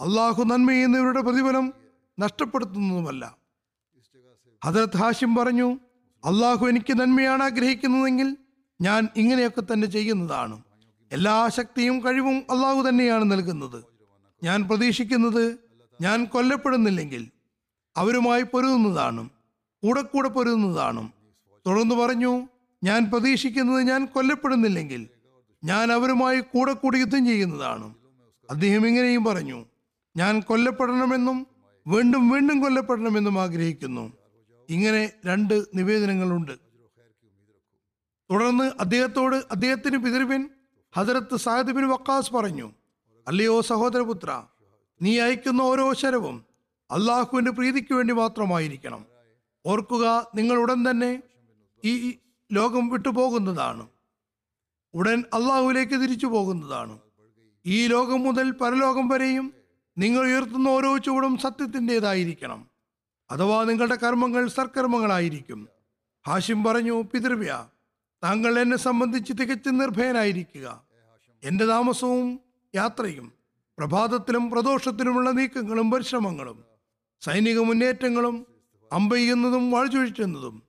Speaker 1: അള്ളാഹു നന്മ ചെയ്യുന്നവരുടെ പ്രതിഫലം നഷ്ടപ്പെടുത്തുന്നതുമല്ല. ഹജരത് ഹാഷിം പറഞ്ഞു അള്ളാഹു എനിക്ക് നന്മയാണ് ആഗ്രഹിക്കുന്നതെങ്കിൽ ഞാൻ ഇങ്ങനെയൊക്കെ തന്നെ ചെയ്യുന്നതാണ്. എല്ലാ ശക്തിയും കഴിവും അള്ളാഹു തന്നെയാണ് നൽകുന്നത്. ഞാൻ പ്രതീക്ഷിക്കുന്നത് ഞാൻ കൊല്ലപ്പെടുന്നില്ലെങ്കിൽ അവരുമായി പൊരുതുന്നതാണ്. കൂടെ കൂടെ പൊരുതുന്നതാണ്. തുടർന്ന് പറഞ്ഞു ഞാൻ പ്രതീക്ഷിക്കുന്നത് ഞാൻ കൊല്ലപ്പെടുന്നില്ലെങ്കിൽ ഞാൻ അവരുമായി കൂടെ കൂടി യുദ്ധം ചെയ്യുന്നതാണ്. അദ്ദേഹം ഇങ്ങനെയും പറഞ്ഞു ഞാൻ കൊല്ലപ്പെടണമെന്നും വീണ്ടും വീണ്ടും കൊല്ലപ്പെടണമെന്നും ആഗ്രഹിക്കുന്നു. ഇങ്ങനെ രണ്ട് നിവേദനങ്ങളുണ്ട്. തുടർന്ന് അദ്ദേഹത്തോട് അദ്ദേഹത്തിന് പിതൃവിൻ ഹജറത്ത് സാഹിദ്ബിൻ വക്കാസ് പറഞ്ഞു അല്ലയോ സഹോദരപുത്ര നീ അയക്കുന്ന ഓരോ ശരവും അള്ളാഹുവിന്റെ പ്രീതിക്ക് വേണ്ടി മാത്രമായിരിക്കണം. ഓർക്കുക നിങ്ങൾ ഉടൻ തന്നെ ഈ ലോകം വിട്ടുപോകുന്നതാണ്. ഉടൻ അള്ളാഹുവിലേക്ക് തിരിച്ചു പോകുന്നതാണ് ഈ ലോകം മുതൽ പരലോകം വരെയും നിങ്ങൾ ഉയർത്തുന്ന ഓരോ ചുവടും സത്യത്തിന്റെതായിരിക്കണം. അഥവാ നിങ്ങളുടെ കർമ്മങ്ങൾ സർക്കർമ്മങ്ങളായിരിക്കും. ഹാഷിം പറഞ്ഞു പിതൃവ്യ താങ്കൾ എന്നെ സംബന്ധിച്ച് തികച്ചും നിർഭയനായിരിക്കുക. എന്റെ താമസവും യാത്രയും പ്രഭാതത്തിലും പ്രദോഷത്തിലുമുള്ള നീക്കങ്ങളും പരിശ്രമങ്ങളും സൈനിക മുന്നേറ്റങ്ങളും അമ്പെയ്യുന്നതും വാഴ്ചൊഴിച്ചുന്നതും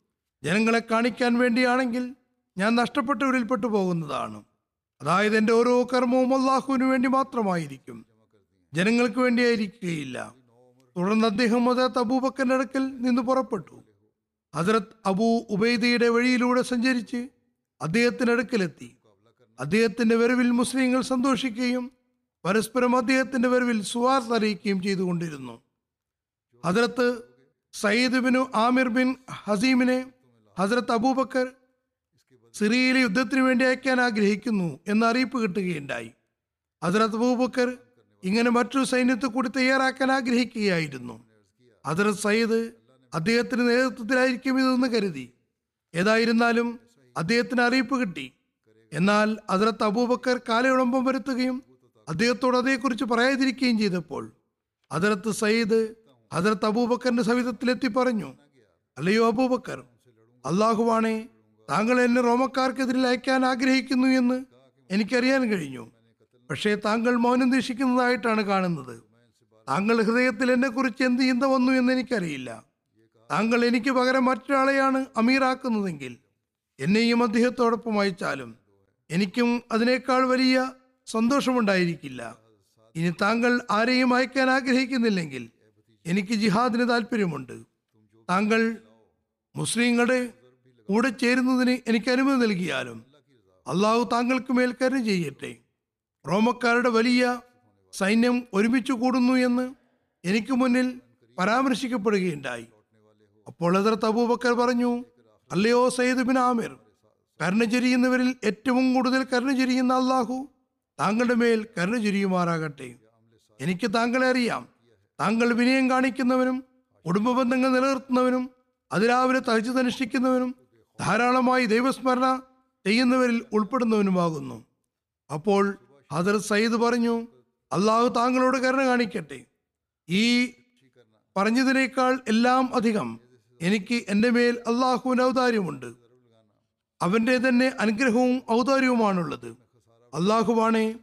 Speaker 1: ജനങ്ങളെ കാണിക്കാൻ വേണ്ടിയാണെങ്കിൽ ഞാൻ നഷ്ടപ്പെട്ടവരിൽപ്പെട്ടു പോകുന്നതാണ്. അതായത് എന്റെ ഓരോ കർമ്മവും അള്ളാഹുവിന് വേണ്ടി മാത്രമായിരിക്കും. ജനങ്ങൾക്ക് വേണ്ടിയായിരിക്കുകയില്ല. തുടർന്ന് അദ്ദേഹം ഹസരത്ത് അബൂബക്കറിന്റെ അടുക്കൽ നിന്ന് പുറപ്പെട്ടു. ഹസരത്ത് അബൂ ഉബൈദയുടെ വഴിയിലൂടെ സഞ്ചരിച്ച് അദ്ദേഹത്തിന്റെ അടുക്കലെത്തി. അദ്ദേഹത്തിന്റെ വരവിൽ മുസ്ലിങ്ങൾ സന്തോഷിക്കുകയും പരസ്പരം അദ്ദേഹത്തിന്റെ വരവിൽ സുവാർത്ത അറിയിക്കുകയും ചെയ്തുകൊണ്ടിരുന്നു. Hazrat Saeed bin Amir bin ഹസീമിനെ ഹസരത്ത് അബൂബക്കർ സിറിയയിലെ യുദ്ധത്തിന് വേണ്ടി അയക്കാൻ ആഗ്രഹിക്കുന്നു എന്ന അറിയിപ്പ് കിട്ടുകയുണ്ടായി. ഹസരത്ത് അബൂബക്കർ ഇങ്ങനെ മറ്റൊരു സൈന്യത്തെ കൂടി തയ്യാറാക്കാൻ ആഗ്രഹിക്കുകയായിരുന്നു. അതർ സയ്യിദ് അദ്ദേഹത്തിന്റെ നേതൃത്വത്തിലായിരിക്കും ഇതെന്ന് കരുതി. ഏതായിരുന്നാലും അദ്ദേഹത്തിന് അറിയിപ്പ് കിട്ടി. എന്നാൽ അതിലത്ത് അബൂബക്കർ കാലയുളമ്പം വരുത്തുകയും അദ്ദേഹത്തോട് അതേക്കുറിച്ച് പറയാതിരിക്കുകയും ചെയ്തപ്പോൾ അതിലത്ത് സയ്യിദ് അതിലത്ത് അബൂബക്കറിന്റെ സവിധത്തിലെത്തി പറഞ്ഞു അല്ലയോ അബൂബക്കർ അള്ളാഹുവാണെ താങ്കൾ എന്നെ റോമക്കാർക്കെതിരിൽ അയക്കാൻ ആഗ്രഹിക്കുന്നു എന്ന് എനിക്കറിയാൻ കഴിഞ്ഞു. പക്ഷേ താങ്കൾ മൗനം ദീക്ഷിക്കുന്നതായിട്ടാണ് കാണുന്നത്. താങ്കൾ ഹൃദയത്തിൽ എന്നെ കുറിച്ച് എന്ത് ചിന്ത വന്നു എന്ന് എനിക്കറിയില്ല. താങ്കൾ എനിക്ക് പകരം മറ്റൊരാളെയാണ് അമീറാക്കുന്നതെങ്കിൽ എന്നെയും അദ്ദേഹത്തോടൊപ്പം അയച്ചാലും എനിക്കും അതിനേക്കാൾ വലിയ സന്തോഷമുണ്ടായിരിക്കില്ല. ഇനി താങ്കൾ ആരെയും അയക്കാൻ ആഗ്രഹിക്കുന്നില്ലെങ്കിൽ എനിക്ക് ജിഹാദിന് താല്പര്യമുണ്ട് താങ്കൾ മുസ്ലിങ്ങളുടെ കൂടെ ചേരുന്നതിന് എനിക്ക് അനുമതി നൽകിയാലും അള്ളാഹു താങ്കൾക്ക് മേൽ കരുണ ചെയ്യട്ടെ. റോമക്കാരുടെ വലിയ സൈന്യം ഒരുമിച്ച് കൂടുന്നു എന്ന് എനിക്ക് മുന്നിൽ പരാമർശിക്കപ്പെടുകയുണ്ടായി. അപ്പോൾ ഹസരത്ത് അബൂബക്കർ പറഞ്ഞു അല്ലയോ സയ്യിദ് ബിൻ ആമിർ കരുണ ചൊരിയുന്നവരിൽ ഏറ്റവും കൂടുതൽ കരുണ ചൊരിയുന്ന അള്ളാഹു താങ്കളുടെ മേൽ കരുണ ചൊരിയുമാറാകട്ടെ. എനിക്ക് താങ്കളെ അറിയാം. താങ്കൾ വിനയം കാണിക്കുന്നവനും കുടുംബ ബന്ധങ്ങൾ നിലനിർത്തുന്നവനും അതിരാവിലെ തനിച്ചതനുഷ്ഠിക്കുന്നവനും ധാരാളമായി ദൈവസ്മരണ ചെയ്യുന്നവരിൽ ഉൾപ്പെടുന്നവനുമാകുന്നു. അപ്പോൾ ഹദർ സയ്യിദ് പറഞ്ഞു അള്ളാഹു താങ്കളോട് കരുണ കാണിക്കട്ടെ. ഈ പറഞ്ഞതിനേക്കാൾ എല്ലാം അധികം എനിക്ക് എന്റെ മേൽ അള്ളാഹുവിന് ഔദാര്യമുണ്ട്. അവന്റെ തന്നെ അനുഗ്രഹവും ഔദാര്യവുമാണുള്ളത്. അള്ളാഹുവാണേ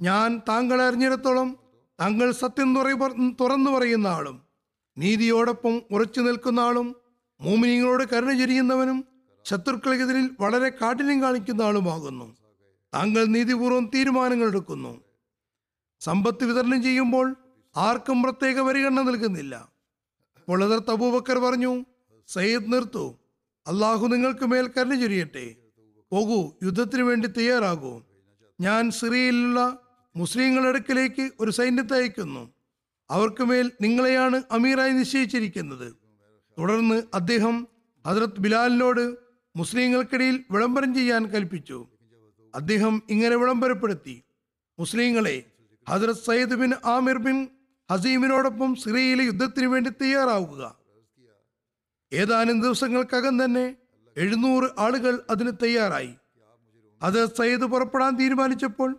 Speaker 1: ഞാൻ താങ്കളെ അറിഞ്ഞിടത്തോളം താങ്കൾ സത്യം തുറ- തുറന്നു പറയുന്ന ആളും നീതിയോടൊപ്പം ഉറച്ചു നിൽക്കുന്ന ആളും മോമിനിങ്ങളോട് കരുണ ചൊരിയുന്നവനും ശത്രുക്കൾക്കെതിരിൽ വളരെ കാഠിന്യം കാണിക്കുന്ന ആളുമാകുന്നു. താങ്കൾ നീതിപൂർവം തീരുമാനങ്ങൾ എടുക്കുന്നു. സമ്പത്ത് വിതരണം ചെയ്യുമ്പോൾ ആർക്കും പ്രത്യേക പരിഗണന നൽകുന്നില്ല. അപ്പോൾ അതർ തബൂബക്കർ പറഞ്ഞു സയ്യിദ് നിർത്തു. അള്ളാഹു നിങ്ങൾക്ക് മേൽ കരുണ ചൊരിയട്ടെ. പോകൂ യുദ്ധത്തിന് വേണ്ടി തയ്യാറാകൂ. ഞാൻ സിറിയയിലുള്ള മുസ്ലിങ്ങളുടെ അടുക്കലേക്ക് ഒരു സൈന്യത്തെ അയക്കുന്നു. അവർക്ക് മേൽ നിങ്ങളെയാണ് അമീറായി നിശ്ചയിച്ചിരിക്കുന്നത്. തുടർന്ന് അദ്ദേഹം ഹജ്രത് ബിലാലിനോട് മുസ്ലിങ്ങൾക്കിടയിൽ വിളംബരം ചെയ്യാൻ കൽപ്പിച്ചു. അദ്ദേഹം ഇങ്ങനെ വിളംബരപ്പെടുത്തി. മുസ്ലിങ്ങളെ Hazrat Saeed bin Amir bin ഹസീമിനോടൊപ്പം സിറിയയിലെ യുദ്ധത്തിന് വേണ്ടി തയ്യാറാവുക. ഏതാനും ദിവസങ്ങൾക്കകം തന്നെ എഴുന്നൂറ് ആളുകൾ അതിന് തയ്യാറായി. ഹജറത് സയ്യിദ് പുറപ്പെടാൻ തീരുമാനിച്ചപ്പോൾ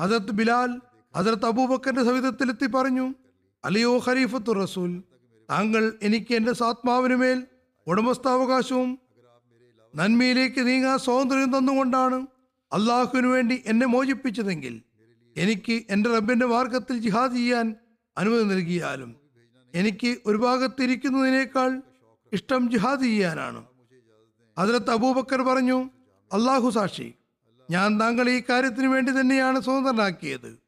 Speaker 1: ഹജറത്ത് ബിലാൽ ഹജറത്ത് അബൂബക്കറിന്റെ സവിധത്തിലെത്തി പറഞ്ഞു അലിയോ ഖരീഫത്തു റസൂൽ താങ്കൾ എനിക്ക് എന്റെ സാത്മാവിന് മേൽ ഉടമസ്ഥാവകാശവും നന്മയിലേക്ക് നീങ്ങാൻ സ്വാതന്ത്ര്യം തന്നുകൊണ്ടാണ് അള്ളാഹുവിന് വേണ്ടി എന്നെ മോചിപ്പിച്ചതെങ്കിൽ എനിക്ക് എന്റെ റബ്ബിന്റെ മാർഗത്തിൽ ജിഹാദ് ചെയ്യാൻ അനുമതി നൽകിയാലും എനിക്ക് ഒരു ഭാഗത്തിരിക്കുന്നതിനേക്കാൾ ഇഷ്ടം ജിഹാദ് ചെയ്യാനാണ്. അതിലത്ത് അബൂബക്കർ പറഞ്ഞു അള്ളാഹു സാക്ഷി ഞാൻ താങ്കളെ ഈ കാര്യത്തിന് വേണ്ടി തന്നെയാണ് സ്വതന്ത്രനാക്കിയത്.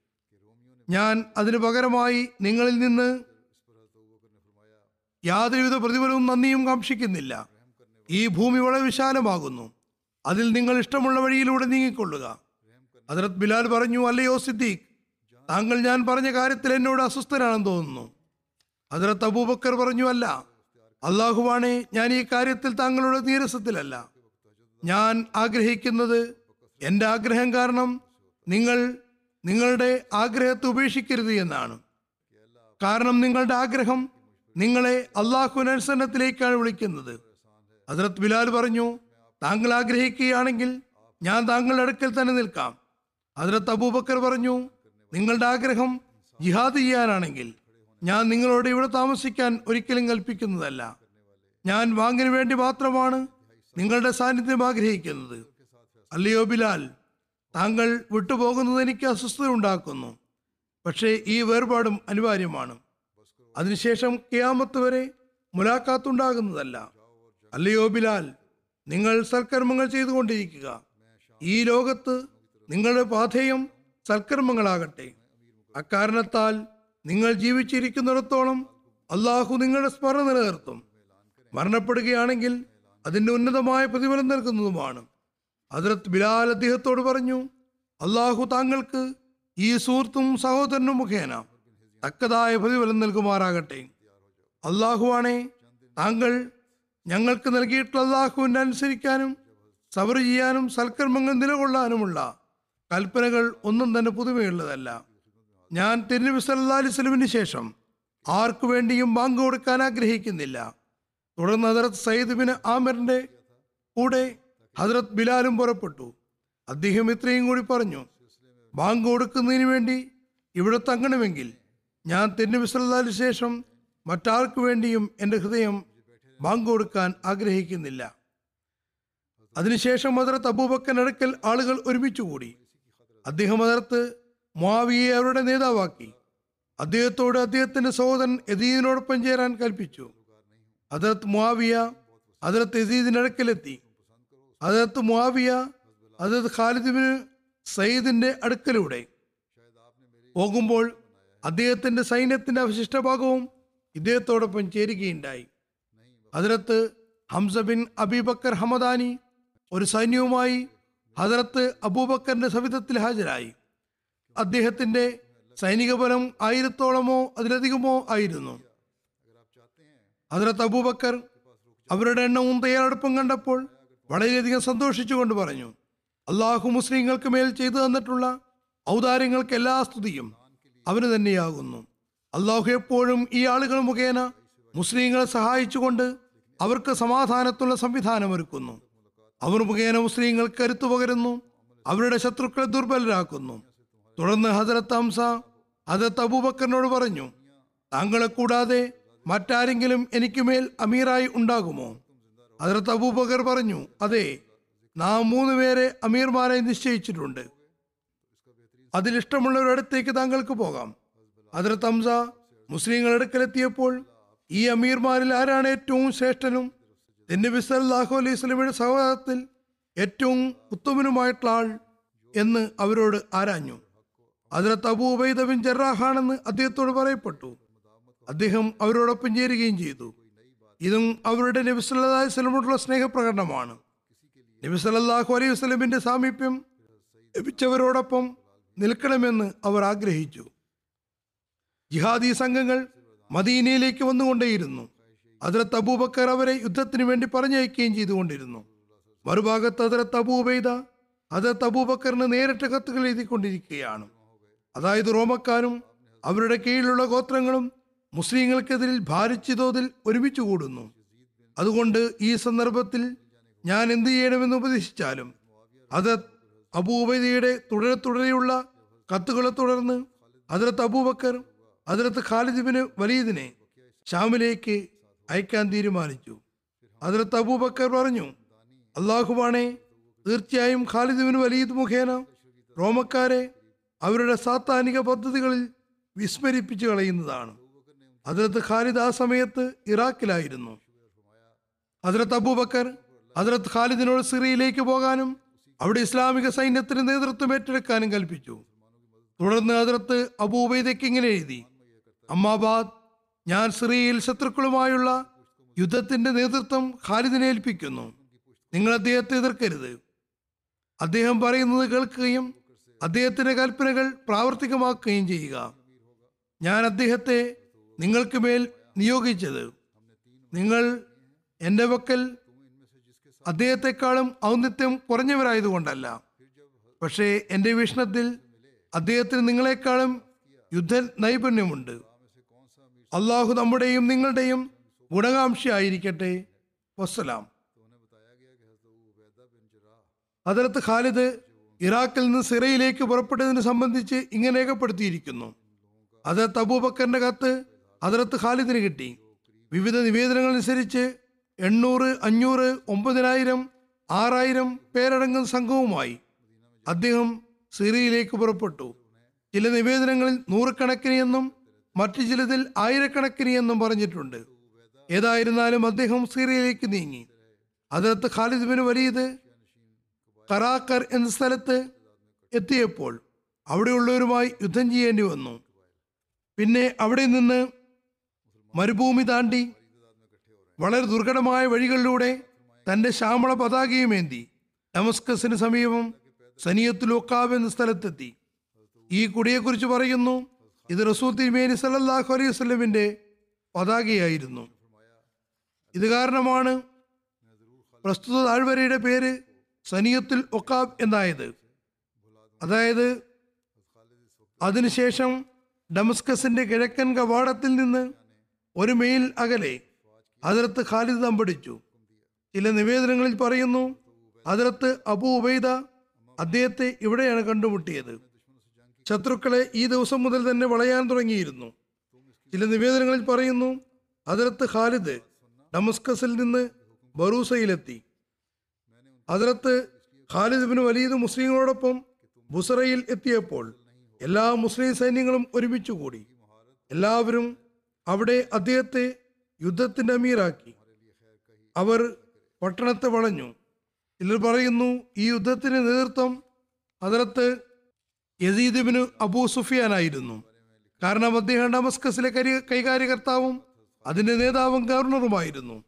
Speaker 1: ഞാൻ അതിനു പകരമായി നിങ്ങളിൽ നിന്ന് യാതൊരുവിധ പ്രതിഫലവും നന്ദിയും കാക്ഷിക്കുന്നില്ല. ഈ ഭൂമി വളരെ വിശാലമാകുന്നു. അതിൽ നിങ്ങൾ ഇഷ്ടമുള്ള വഴിയിലൂടെ നീങ്ങിക്കൊള്ളുക. ഹജറത് ബിലാൽ പറഞ്ഞു അല്ലയോ സിദ്ദീഖ് താങ്കൾ ഞാൻ പറഞ്ഞ കാര്യത്തിൽ എന്നോട് അസ്വസ്ഥനാണെന്ന് തോന്നുന്നു. ഹജറത്ത് അബൂബക്കർ പറഞ്ഞു അല്ല അള്ളാഹുവാണെ ഞാൻ ഈ കാര്യത്തിൽ താങ്കളുടെ നീരസത്തിലല്ല. ഞാൻ ആഗ്രഹിക്കുന്നത് എന്റെ ആഗ്രഹം കാരണം നിങ്ങൾ നിങ്ങളുടെ ആഗ്രഹത്തെ ഉപേക്ഷിക്കരുത് എന്നാണ്. കാരണം നിങ്ങളുടെ ആഗ്രഹം നിങ്ങളെ അള്ളാഹുനനുസരണത്തിലേക്കാണ് വിളിക്കുന്നത്. ഹസരത്ത് ബിലാൽ പറഞ്ഞു താങ്കൾ ആഗ്രഹിക്കുകയാണെങ്കിൽ ഞാൻ താങ്കളുടെ അടുക്കൽ തന്നെ നിൽക്കാം. അതിലത്ത് അബൂബക്കർ പറഞ്ഞു നിങ്ങളുടെ ആഗ്രഹം ജിഹാദ് ചെയ്യാനാണെങ്കിൽ ഞാൻ നിങ്ങളോട് ഇവിടെ താമസിക്കാൻ ഒരിക്കലും കൽപ്പിക്കുന്നതല്ല. ഞാൻ വാങ്ങിന് വേണ്ടി മാത്രമാണ് നിങ്ങളുടെ സാന്നിധ്യം ആഗ്രഹിക്കുന്നത്. അല്ലയോ ബിലാൽ താങ്കൾ വിട്ടുപോകുന്നത് എനിക്ക് അസ്വസ്ഥത ഉണ്ടാക്കുന്നു. പക്ഷേ ഈ വേർപാടും അനിവാര്യമാണ്. അതിനുശേഷം കിയാമത്ത് വരെ മുലാഖാത്തുണ്ടാകുന്നതല്ല അല്ലയോ ബിലാൽ നിങ്ങൾ സൽക്കർമ്മങ്ങൾ ചെയ്തുകൊണ്ടിരിക്കുക. ഈ ലോകത്ത് നിങ്ങളുടെ പാഥേയം സൽക്കർമ്മങ്ങളാകട്ടെ. അക്കാരണത്താൽ നിങ്ങൾ ജീവിച്ചിരിക്കുന്നിടത്തോളം അള്ളാഹു നിങ്ങളുടെ സ്മരണ നിലനിർത്തും. മരണപ്പെടുകയാണെങ്കിൽ അതിന്റെ ഉന്നതമായ പ്രതിഫലം നൽകുന്നതുമാണ്. അതിർത്ത് ബിലാൽ അദ്ദേഹത്തോട് പറഞ്ഞു അള്ളാഹു താങ്കൾക്ക് ഈ സുഹൃത്തും സഹോദരനും മുഖേന തക്കതായ പ്രതിഫലം നൽകുമാറാകട്ടെ. അള്ളാഹുവാണെ താങ്കൾ ഞങ്ങൾക്ക് നൽകിയിട്ടുള്ള അള്ളാഹുവിന്റെ അനുസരിക്കാനും സബർ ചെയ്യാനും സൽക്കർമ്മങ്ങൾ നിലകൊള്ളാനുമുള്ള കൽപ്പനകൾ ഒന്നും തന്നെ പുതുമയുള്ളതല്ല ഞാൻ തിരുനബി സല്ലാ അലിസ്ലമിന് ശേഷം ആർക്കു വേണ്ടിയും ബാങ്ക് കൊടുക്കാൻ ആഗ്രഹിക്കുന്നില്ല. തുടർന്ന് ഹജറത് സയ്യിദ് ബിൻ ആമിറിന്റെ കൂടെ ഹജറത് ബിലാലും പുറപ്പെട്ടു. അദ്ദേഹം ഇത്രയും കൂടി പറഞ്ഞു ബാങ്ക് കൊടുക്കുന്നതിന് വേണ്ടി ഇവിടെ തങ്ങണമെങ്കിൽ ഞാൻ തിരുനബി സല്ലല്ലാഹു ശേഷം മറ്റാർക്കു വേണ്ടിയും എന്റെ ഹൃദയം ബാങ്ക് കൊടുക്കാൻ ആഗ്രഹിക്കുന്നില്ല. അതിനുശേഷം ഹജറത്ത് അബൂബക്കൻ അടുക്കൽ ആളുകൾ ഒരുമിച്ചുകൂടി. അദ്ദേഹം ഹജറത്ത് മാവിയെ അവരുടെ നേതാവാക്കി. അദ്ദേഹത്തോട് അദ്ദേഹത്തിന്റെ സഹോദരൻ എദീദിനോടൊപ്പം ചേരാൻ കൽപ്പിച്ചു. അതിർത്ത് മുവിയ അതിർത്ത് യസീദിന്റെ അടുക്കലെത്തി. മുവിയ ഹജറത്ത് ഖാലിദിന് സയ്യിദിന്റെ അടുക്കലൂടെ. പോകുമ്പോൾ അദ്ദേഹത്തിന്റെ സൈന്യത്തിന്റെ അവശിഷ്ട ഭാഗവും ഇദ്ദേഹത്തോടൊപ്പം ചേരുകയുണ്ടായി. ഹജറത്ത് ഹംസ ബിൻ അബിബക്കർ ഹമദാനി ഒരു സൈന്യവുമായി ഹജറത്ത് അബൂബക്കറിന്റെ സവിധത്തിൽ ഹാജരായി. അദ്ദേഹത്തിന്റെ സൈനിക ബലം ആയിരത്തോളമോ അതിലധികമോ ആയിരുന്നു. ഹജറത്ത് അബൂബക്കർ അവരുടെ എണ്ണവും തയ്യാറെടുപ്പും കണ്ടപ്പോൾ വളരെയധികം സന്തോഷിച്ചുകൊണ്ട് പറഞ്ഞു അള്ളാഹു മുസ്ലിങ്ങൾക്ക് മേൽ ചെയ്തു തന്നിട്ടുള്ള ഔദാര്യങ്ങൾക്ക് എല്ലാ സ്തുതിയും അവന് തന്നെയാകുന്നു. അള്ളാഹു എപ്പോഴും ഈ ആളുകൾ മുഖേന മുസ്ലിങ്ങളെ സഹായിച്ചുകൊണ്ട് അവർക്ക് സമാധാനത്തുള്ള സംവിധാനം ഒരുക്കുന്നു അവർ മുഖേന മുസ്ലിങ്ങൾ കരുത്തു പകരുന്നു. അവരുടെ ശത്രുക്കളെ ദുർബലരാക്കുന്നു. തുടർന്ന് ഹജറത്ത് ഹംസ ഹജറത്ത് അബൂബക്കറിനോട് പറഞ്ഞു താങ്കളെ കൂടാതെ മറ്റാരെങ്കിലും എനിക്ക് മേൽ അമീറായി ഉണ്ടാകുമോ? ഹജറത്ത് അബൂബക്കർ പറഞ്ഞു അതെ നാം മൂന്ന് പേരെ അമീർമാരെ നിശ്ചയിച്ചിട്ടുണ്ട്. അതിലിഷ്ടമുള്ളവരുടെ അടുത്തേക്ക് താങ്കൾക്ക് പോകാം. ഹജറത്ത് ഹംസ മുസ്ലിങ്ങളുടെ അടുക്കലെത്തിയപ്പോൾ ഈ അമീർമാരിൽ ആരാണ് ഏറ്റവും ശ്രേഷ്ഠനും? നബി സല്ലല്ലാഹു അലൈഹി സ്വലമിയുടെ സഹോദരത്തിൽ ഏറ്റവും ഉത്തമനുമായിട്ടുള്ള ആൾ എന്ന് അവരോട് ആരാഞ്ഞു? അതിനകത്ത് അബൂ ഉബൈദ ജറാഹാണെന്ന് അദ്ദേഹത്തോട് പറയപ്പെട്ടു. അദ്ദേഹം അവരോടൊപ്പം ചേരുകയും ചെയ്തു. ഇതും അവരുടെ നബി അലൈഹി സ്നേഹപ്രകടനമാണ്. നബി സല്ലല്ലാഹു അലൈഹി സ്വലമിന്റെ സാമീപ്യം ലഭിച്ചവരോടൊപ്പം നിൽക്കണമെന്ന് അവർ ആഗ്രഹിച്ചു. ജിഹാദി സംഘങ്ങൾ മദീനയിലേക്ക് വന്നുകൊണ്ടേയിരുന്നു. അതിലത്ത് അബൂബക്കർ അവരെ യുദ്ധത്തിന് വേണ്ടി പറഞ്ഞയക്കുകയും ചെയ്തുകൊണ്ടിരുന്നു. മറുഭാഗത്ത് അതിലത്ത് അബൂബൈദ അതിലത്ത് അബൂബക്കറിന് നേരിട്ട് കത്തുകൾ എഴുതിക്കൊണ്ടിരിക്കുകയാണ്. അതായത് റോമക്കാരും അവരുടെ കീഴിലുള്ള ഗോത്രങ്ങളും മുസ്ലിങ്ങൾക്കെതിരിൽ ഭാരിച്ച തോതിൽ ഒരുമിച്ച് കൂടുന്നു. അതുകൊണ്ട് ഈ സന്ദർഭത്തിൽ ഞാൻ എന്ത് ചെയ്യണമെന്ന് ഉപദേശിച്ചാലും അത് അബൂബൈദയുടെ തുടരെ തുടരെയുള്ള കത്തുകളെ തുടർന്ന് അതിലത്ത് അബൂബക്കർ അതിലത്ത് ഖാലിദിബിന് വലീദിനെ ഷാമിലേക്ക് അയക്കാൻ തീരുമാനിച്ചു. അതിലത്ത് അബൂബക്കർ പറഞ്ഞു അള്ളാഹുവാണെ തീർച്ചയായും ഖാലിദിബിന് വലീദ് മുഖേന റോമക്കാരെ അവരുടെ സാത്താനിക പദ്ധതികളിൽ വിസ്മരിപ്പിച്ചു കളയുന്നതാണ്. അതിലത്ത് ഖാലിദ് ആ സമയത്ത് ഇറാഖിലായിരുന്നു. അതിലത്ത് അബൂബക്കർ അതിലത്ത് ഖാലിദിനോട് സിറിയയിലേക്ക് പോകാനും അവിടെ ഇസ്ലാമിക സൈന്യത്തിന് നേതൃത്വം ഏറ്റെടുക്കാനും കൽപ്പിച്ചു. തുടർന്ന് അതിർത്ത് അബൂബൈദക്കിങ്ങനെ എഴുതി അമ്മാബാദ് ഞാൻ സിറിയയിൽ ശത്രുക്കളുമായുള്ള യുദ്ധത്തിന്റെ നേതൃത്വം ഖാലിദിനെ ഏൽപ്പിക്കുന്നു. നിങ്ങൾ അദ്ദേഹത്തെ എതിർക്കരുത്. അദ്ദേഹം പറയുന്നത് കേൾക്കുകയും അദ്ദേഹത്തിന്റെ കൽപ്പനകൾ പ്രാവർത്തികമാക്കുകയും ചെയ്യുക. ഞാൻ അദ്ദേഹത്തെ നിങ്ങൾക്ക് മേൽ നിയോഗിച്ചത്. നിങ്ങൾ എന്റെ വക്കൽ അദ്ദേഹത്തെക്കാളും ഔന്നിത്യം കുറഞ്ഞവരായതുകൊണ്ടല്ല. പക്ഷേ എന്റെ വീക്ഷണത്തിൽ അദ്ദേഹത്തിന് നിങ്ങളെക്കാളും യുദ്ധ നൈപുണ്യമുണ്ട് അള്ളാഹു നമ്മുടെയും നിങ്ങളുടെയും ഗുണകാംക്ഷയായിരിക്കട്ടെ. വസ്സലാം. അതിർത്ത് ഖാലിദ് ഇറാഖിൽ നിന്ന് സിറയിലേക്ക് പുറപ്പെട്ടതിനെ സംബന്ധിച്ച് ഇങ്ങനെ രേഖപ്പെടുത്തിയിരിക്കുന്നു. അതിർത്ത് അബൂബക്കറിന്റെ കത്ത് അതിർത്ത് ഖാലിദിന് കിട്ടി. വിവിധ നിവേദനങ്ങൾ അനുസരിച്ച് എണ്ണൂറ് അഞ്ഞൂറ് ഒമ്പതിനായിരം ആറായിരം പേരടങ്ങുന്ന സംഘവുമായി അദ്ദേഹം സിറിയയിലേക്ക് പുറപ്പെട്ടു. ചില നിവേദനങ്ങളിൽ നൂറുകണക്കിന് എന്നും മറ്റു ചിലതിൽ ആയിരക്കണക്കിന് എന്നും പറഞ്ഞിട്ടുണ്ട്. ഏതായിരുന്നാലും അദ്ദേഹം സിറിയയിലേക്ക് നീങ്ങി. അതിനകത്ത് ഖാലിദ് ബിൻ വലീദ് കറാക്കർ എന്ന സ്ഥലത്ത് എത്തിയപ്പോൾ അവിടെയുള്ളവരുമായി യുദ്ധം ചെയ്യേണ്ടി വന്നു. പിന്നെ അവിടെ നിന്ന് മരുഭൂമി താണ്ടി വളരെ ദുർഘടമായ വഴികളിലൂടെ തന്റെ ശ്യാമള പതാകയുമേന്തി ഡമസ്കസിന് സമീപം സനിയത്ത് ലോക്കാവ് എന്ന സ്ഥലത്തെത്തി. ഈ കുടിയെക്കുറിച്ച് പറയുന്നു ഇത് റസൂൽ തിരുമേനി സല്ലാഹു അലൈഹി വസല്ലമിന്റെ പതാകയായിരുന്നു. ഇത് കാരണമാണ് പ്രസ്തുത താഴ്വരയുടെ പേര് സനിയത്തുൽ ഒക്കാബ് എന്നായത്. അതായത് അതിനുശേഷം ഡമസ്കസിന്റെ കിഴക്കൻ കവാടത്തിൽ നിന്ന് ഒരു മെയിൽ അകലെ അതിർത്ത് ഖാലിദ് തമ്പടിച്ചു ചില നിവേദനങ്ങളിൽ പറയുന്നു അതിർത്ത് അബു ഉബൈദ അദ്ദേഹത്തെ ഇവിടെയാണ് കണ്ടുമുട്ടിയത്. ശത്രുക്കളെ ഈ ദിവസം മുതൽ തന്നെ വളയാൻ തുടങ്ങിയിരുന്നു. ചില നിവേദനങ്ങളിൽ പറയുന്നു അതിലത്ത് ഖാലിദ് ഡമസ്കസിൽ നിന്ന് ബറൂസയിലെത്തി. അതിലത്ത് ഖാലിദ് ബിൻ വലീദ് മുസ്ലിങ്ങളോടൊപ്പം ബുസറയിൽ എത്തിയപ്പോൾ എല്ലാ മുസ്ലിം സൈന്യങ്ങളും ഒരുമിച്ചു കൂടി എല്ലാവരും അവിടെ അദ്ദേഹത്തെ യുദ്ധത്തിന്റെ അമീറാക്കി. അവർ പട്ടണത്തെ വളഞ്ഞു. ചിലർ പറയുന്നു ഈ യുദ്ധത്തിന് നേതൃത്വം അതിർത്ത് യസീദിബിന് അബൂ സുഫിയാനായിരുന്നു. കാരണം അദ്ദേഹം ഡമസ്കസിലെ കരി കൈകാര്യകർത്താവും അതിന്റെ നേതാവും ഗവർണറുമായിരുന്നു.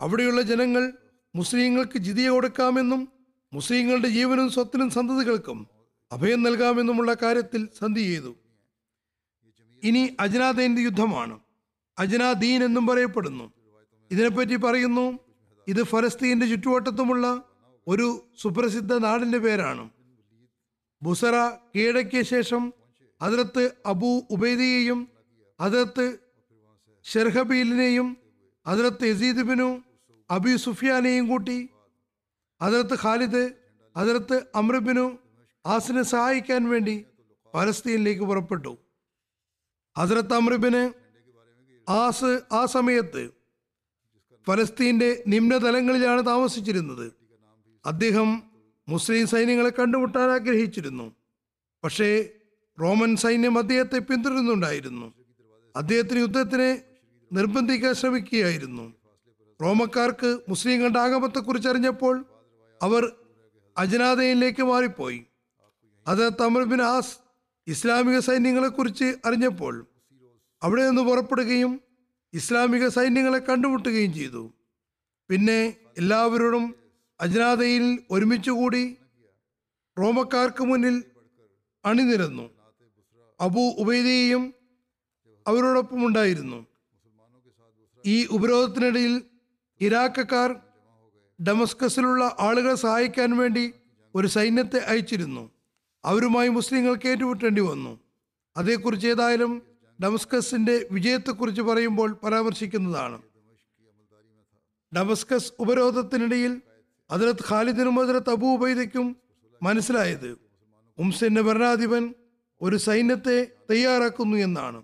Speaker 1: അവിടെയുള്ള ജനങ്ങൾ മുസ്ലിങ്ങൾക്ക് ജിതിയ കൊടുക്കാമെന്നും മുസ്ലിങ്ങളുടെ ജീവനും സ്വത്തിനും സന്തതികൾക്കും അഭയം നൽകാമെന്നുമുള്ള കാര്യത്തിൽ സന്ധി ചെയ്തു. ഇനി അജ്നാദൈന്റെ യുദ്ധമാണ്. അജ്നാദീൻ എന്നും പറയപ്പെടുന്നു. ഇതിനെപ്പറ്റി പറയുന്നു ഇത് ഫലസ്തീന്റെ ചുറ്റുവട്ടത്തുമുള്ള ഒരു സുപ്രസിദ്ധ നാടിന്റെ പേരാണ്. ബുസറ കീഴടക്കിയ ശേഷം അതിർത്ത് അബു ഉബൈദിയെയും അതിർത്ത് ഷെർഹബീലിനെയും അതിർത്ത് യസീദിബിനു അബി സുഫിയാനെയും കൂട്ടി അതിർത്ത് ഖാലിദ് അതിർത്ത് അമ്രബിനു ആസിനെ സഹായിക്കാൻ വേണ്ടി പലസ്തീനിലേക്ക് പുറപ്പെട്ടു. അതിർത്ത് അമ്രബിന് ആസ് ആ സമയത്ത് ഫലസ്തീന്റെ നിമ്നതലങ്ങളിലാണ് താമസിച്ചിരുന്നത്. അദ്ദേഹം മുസ്ലിം സൈന്യങ്ങളെ കണ്ടുമുട്ടാൻ ആഗ്രഹിച്ചിരുന്നു. പക്ഷേ റോമൻ സൈന്യം അദ്ദേഹത്തെ പിന്തുടരുന്നുണ്ടായിരുന്നു. അദ്ദേഹത്തിന് യുദ്ധത്തിന് നിർബന്ധിക്കാൻ ശ്രമിക്കുകയായിരുന്നു. റോമക്കാർക്ക് മുസ്ലിങ്ങളുടെ ആഗമത്തെക്കുറിച്ച് അറിഞ്ഞപ്പോൾ അവർ അജനാദയിലേക്ക് മാറിപ്പോയി. അത് തമർബിൻ ആസ് ഇസ്ലാമിക സൈന്യങ്ങളെക്കുറിച്ച് അറിഞ്ഞപ്പോൾ അവിടെ നിന്ന് പുറപ്പെടുകയും ഇസ്ലാമിക സൈന്യങ്ങളെ കണ്ടുമുട്ടുകയും ചെയ്തു. പിന്നെ എല്ലാവരോടും അജ്നാദയിൽ ഒരുമിച്ചുകൂടി റോമക്കാർക്ക് മുന്നിൽ അണിനിരന്നു. അബു ഉബൈദയെയും അവരോടൊപ്പം ഉണ്ടായിരുന്നു. ഈ ഉപരോധത്തിനിടയിൽ ഇറാഖക്കാർ ഡമസ്കസിലുള്ള ആളുകളെ സഹായിക്കാൻ വേണ്ടി ഒരു സൈന്യത്തെ അയച്ചിരുന്നു. അവരുമായി മുസ്ലിങ്ങൾക്ക് ഏറ്റുമുട്ടേണ്ടി വന്നു. അതേക്കുറിച്ച് ഏതായാലും ഡമസ്കസിന്റെ വിജയത്തെക്കുറിച്ച് പറയുമ്പോൾ പരാമർശിക്കുന്നതാണ്. ഡമസ്കസ് ഉപരോധത്തിനിടയിൽ ഹജറത്ത് ഖാലിദിനും അതിലത്ത് അബൂബൈദയ്ക്കും മനസ്സിലായത് ഉംസിന്റെ ഭരണാധിപൻ ഒരു സൈന്യത്തെ തയ്യാറാക്കുന്നു എന്നാണ്.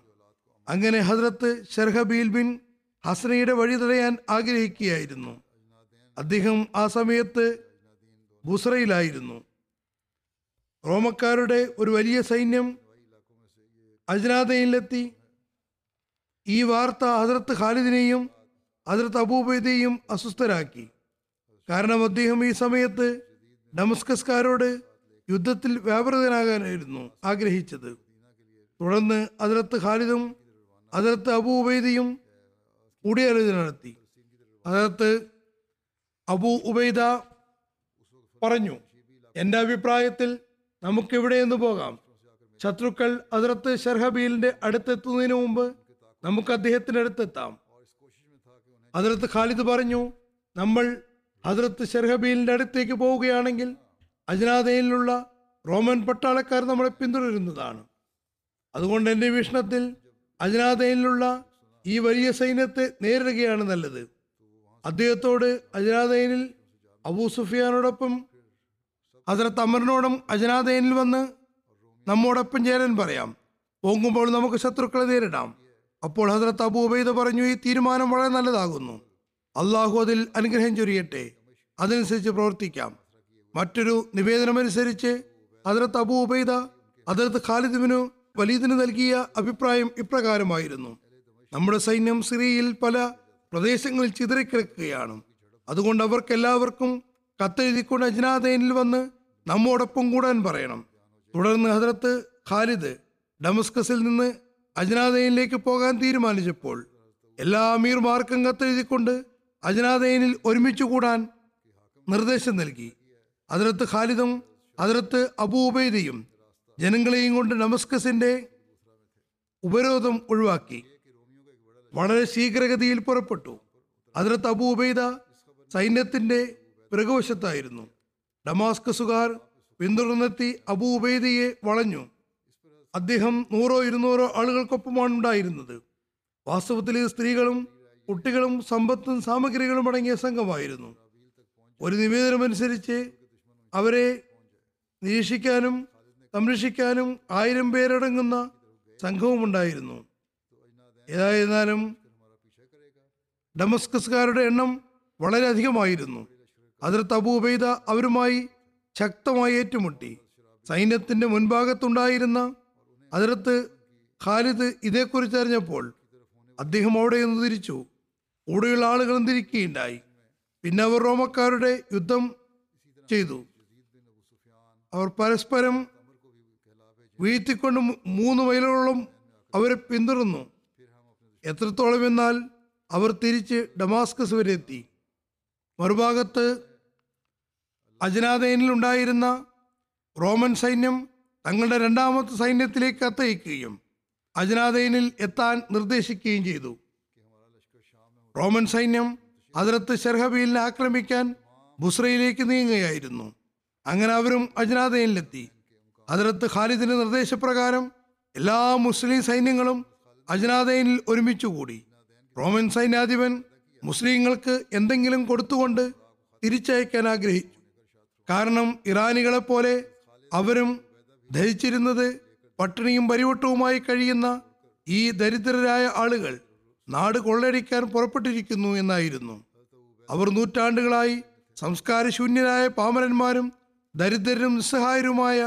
Speaker 1: അങ്ങനെ ഹജ്രത്ത് ഷെർഹബീൽ ബിൻ ഹസനയുടെ വഴി തടയാൻ ആഗ്രഹിക്കുകയായിരുന്നു. അദ്ദേഹം ആ സമയത്ത് ബുസ്രയിലായിരുന്നു റോമക്കാരുടെ ഒരു വലിയ സൈന്യം അജ്നാദയിലെത്തി. ഈ വാർത്ത ഹജറത്ത് ഖാലിദിനെയും ഹജറത്ത് അബൂബൈദയെയും അസ്വസ്ഥരാക്കി. കാരണം അദ്ദേഹം ഈ സമയത്ത് ഡമസ്കസ്കാരോട് യുദ്ധത്തിൽ വ്യാപൃതനാകാനായിരുന്നു ആഗ്രഹിച്ചത്. തുടർന്ന് അതിലത്ത് ഖാലിദും അതിലത്ത് അബൂ ഉബൈദയും കൂടിയാലോചന നടത്തി. അതിലത്ത് അബു ഉബൈദ പറഞ്ഞു എന്റെ അഭിപ്രായത്തിൽ നമുക്ക് ഇവിടെ നിന്ന് പോകാം. ശത്രുക്കൾ അതിർത്ത് ഷർഹബീലിന്റെ അടുത്തെത്തുന്നതിന് മുമ്പ് നമുക്ക് അദ്ദേഹത്തിന്റെ അടുത്തെത്താം അതിലത്ത് ഖാലിദ് പറഞ്ഞു നമ്മൾ ഹജറത്ത് ഷെർഹബീലിന്റെ അടുത്തേക്ക് പോവുകയാണെങ്കിൽ അജ്നാദയിലുള്ള റോമൻ പട്ടാളക്കാർ നമ്മളെ പിന്തുടരുന്നതാണ്. അതുകൊണ്ട് എന്റെ വീക്ഷണത്തിൽ അജ്നാദയിലുള്ള ഈ വലിയ സൈന്യത്തെ നേരിടുകയാണ് നല്ലത്. അദ്ദേഹത്തോട് അജ്നാദയിനിൽ അബൂ സുഫിയാനോടൊപ്പം ഹസരത്ത് അമറിനോടും അജ്നാദയിനിൽ വന്ന് നമ്മോടൊപ്പം ചേരാൻ പറയാം. പോകുമ്പോൾ നമുക്ക് ശത്രുക്കളെ നേരിടാം. അപ്പോൾ ഹസരത്ത് അബൂ ഉബൈദ പറഞ്ഞു ഈ തീരുമാനം വളരെ നല്ലതാകുന്നു. അള്ളാഹു അതിൽ അനുഗ്രഹം ചൊരിയട്ടെ. അതനുസരിച്ച് പ്രവർത്തിക്കാം. മറ്റൊരു നിവേദനമനുസരിച്ച് അതിർത്ത് അബു ഉബൈദ അതിർത്ത് ഖാലിദിനു വലീദിന് നൽകിയ അഭിപ്രായം ഇപ്രകാരമായിരുന്നു. നമ്മുടെ സൈന്യം സിറിയയിൽ പല പ്രദേശങ്ങളിൽ ചിതറിക്കിടക്കുകയാണ്. അതുകൊണ്ട് അവർക്കെല്ലാവർക്കും കത്തെഴുതിക്കൊണ്ട് അജ്നാദയനിൽ വന്ന് നമ്മോടൊപ്പം കൂടാൻ പറയണം. തുടർന്ന് ഹജറത്ത് ഖാലിദ് ഡമസ്കസിൽ നിന്ന് അജ്നാദയനിലേക്ക് പോകാൻ തീരുമാനിച്ചപ്പോൾ എല്ലാ അമീർമാർക്കും കത്തെഴുതിക്കൊണ്ട് അജ്നാദയനിൽ ഒരുമിച്ച് കൂടാൻ നിർദ്ദേശം നൽകി. അതിലത്ത് ഖാലിദും അതിലത്ത് അബൂബൈദയും ജനങ്ങളെയും കൊണ്ട് നമസ്കസിന്റെ ഉപരോധം ഒഴിവാക്കി. വളരെ ശീഘ്രഗതിയിൽ പുറപ്പെട്ടു. അതിലത്ത് അബൂബൈദ സൈന്യത്തിന്റെ പിറകുവശത്തായിരുന്നു. ഡമാസ്കസുകാർ പിന്തുടർന്നെത്തി അബൂബൈദയെ വളഞ്ഞു. അദ്ദേഹം നൂറോ ഇരുന്നൂറോ ആളുകൾക്കൊപ്പമാണ് ഉണ്ടായിരുന്നത്. വാസ്തവത്തിൽ സ്ത്രീകളും കുട്ടികളും സമ്പത്തും സാമഗ്രികളും അടങ്ങിയ സംഘമായിരുന്നു. ഒരു നിവേദനമനുസരിച്ച് അവരെ നിരീക്ഷിക്കാനും സംരക്ഷിക്കാനും ആയിരം പേരടങ്ങുന്ന സംഘവും ഉണ്ടായിരുന്നു ഏതായിരുന്നാലും ഡമസ്കസുകാരുടെ എണ്ണം വളരെയധികമായിരുന്നു അതിർത്ത് അബൂബൈദ അവരുമായി ശക്തമായി ഏറ്റുമുട്ടി. സൈന്യത്തിന്റെ മുൻഭാഗത്തുണ്ടായിരുന്ന അതിർത്ത് ഖാലിദ് ഇതേക്കുറിച്ച് അറിഞ്ഞപ്പോൾ അദ്ദേഹം അവിടെ നിന്ന് തിരിച്ചു. കൂടെയുള്ള ആളുകൾ തിരിക്കുകയുണ്ടായി പിന്നെ അവർ റോമക്കാരുടെ യുദ്ധം ചെയ്തു. അവർ പരസ്പരം വീഴ്ത്തിക്കൊണ്ട് മൂന്ന് മൈലുകളോളം അവരെ പിന്തുടർന്നു. എത്രത്തോളം എന്നാൽ അവർ തിരിച്ച് ഡമാസ്കസ് വരെ എത്തി. മറുഭാഗത്ത് അജനാദയനിൽ ഉണ്ടായിരുന്ന റോമൻ സൈന്യം തങ്ങളുടെ രണ്ടാമത്തെ സൈന്യത്തിലേക്ക് കത്തയക്കുകയും അജനാദയനിൽ എത്താൻ നിർദ്ദേശിക്കുകയും ചെയ്തു. റോമൻ സൈന്യം അതിർത്ത് ഷെർഹബീലിനെ ആക്രമിക്കാൻ ബുസ്രയിലേക്ക് നീങ്ങുകയായിരുന്നു. അങ്ങനെ അവരും അജ്നാദയിലെത്തി. അതിർത്ത് ഖാലിദിന്റെ നിർദ്ദേശപ്രകാരം എല്ലാ മുസ്ലിം സൈന്യങ്ങളും അജ്നാദയനിൽ ഒരുമിച്ചുകൂടി റോമൻ സൈന്യാധിപൻ മുസ്ലിങ്ങൾക്ക് എന്തെങ്കിലും കൊടുത്തുകൊണ്ട് തിരിച്ചയക്കാൻ ആഗ്രഹിച്ചു. കാരണം ഇറാനികളെ പോലെ അവരും ധരിച്ചിരുന്നത് പട്ടിണിയും പരിവട്ടവുമായി കഴിയുന്ന ഈ ദരിദ്രരായ ആളുകൾ നാട് കൊള്ളയടിക്കാൻ പുറപ്പെട്ടിരിക്കുന്നു എന്നായിരുന്നു. അവർ നൂറ്റാണ്ടുകളായി സംസ്കാരശൂന്യരായ പാമരന്മാരും ദരിദ്രരും നിസ്സഹായരുമായ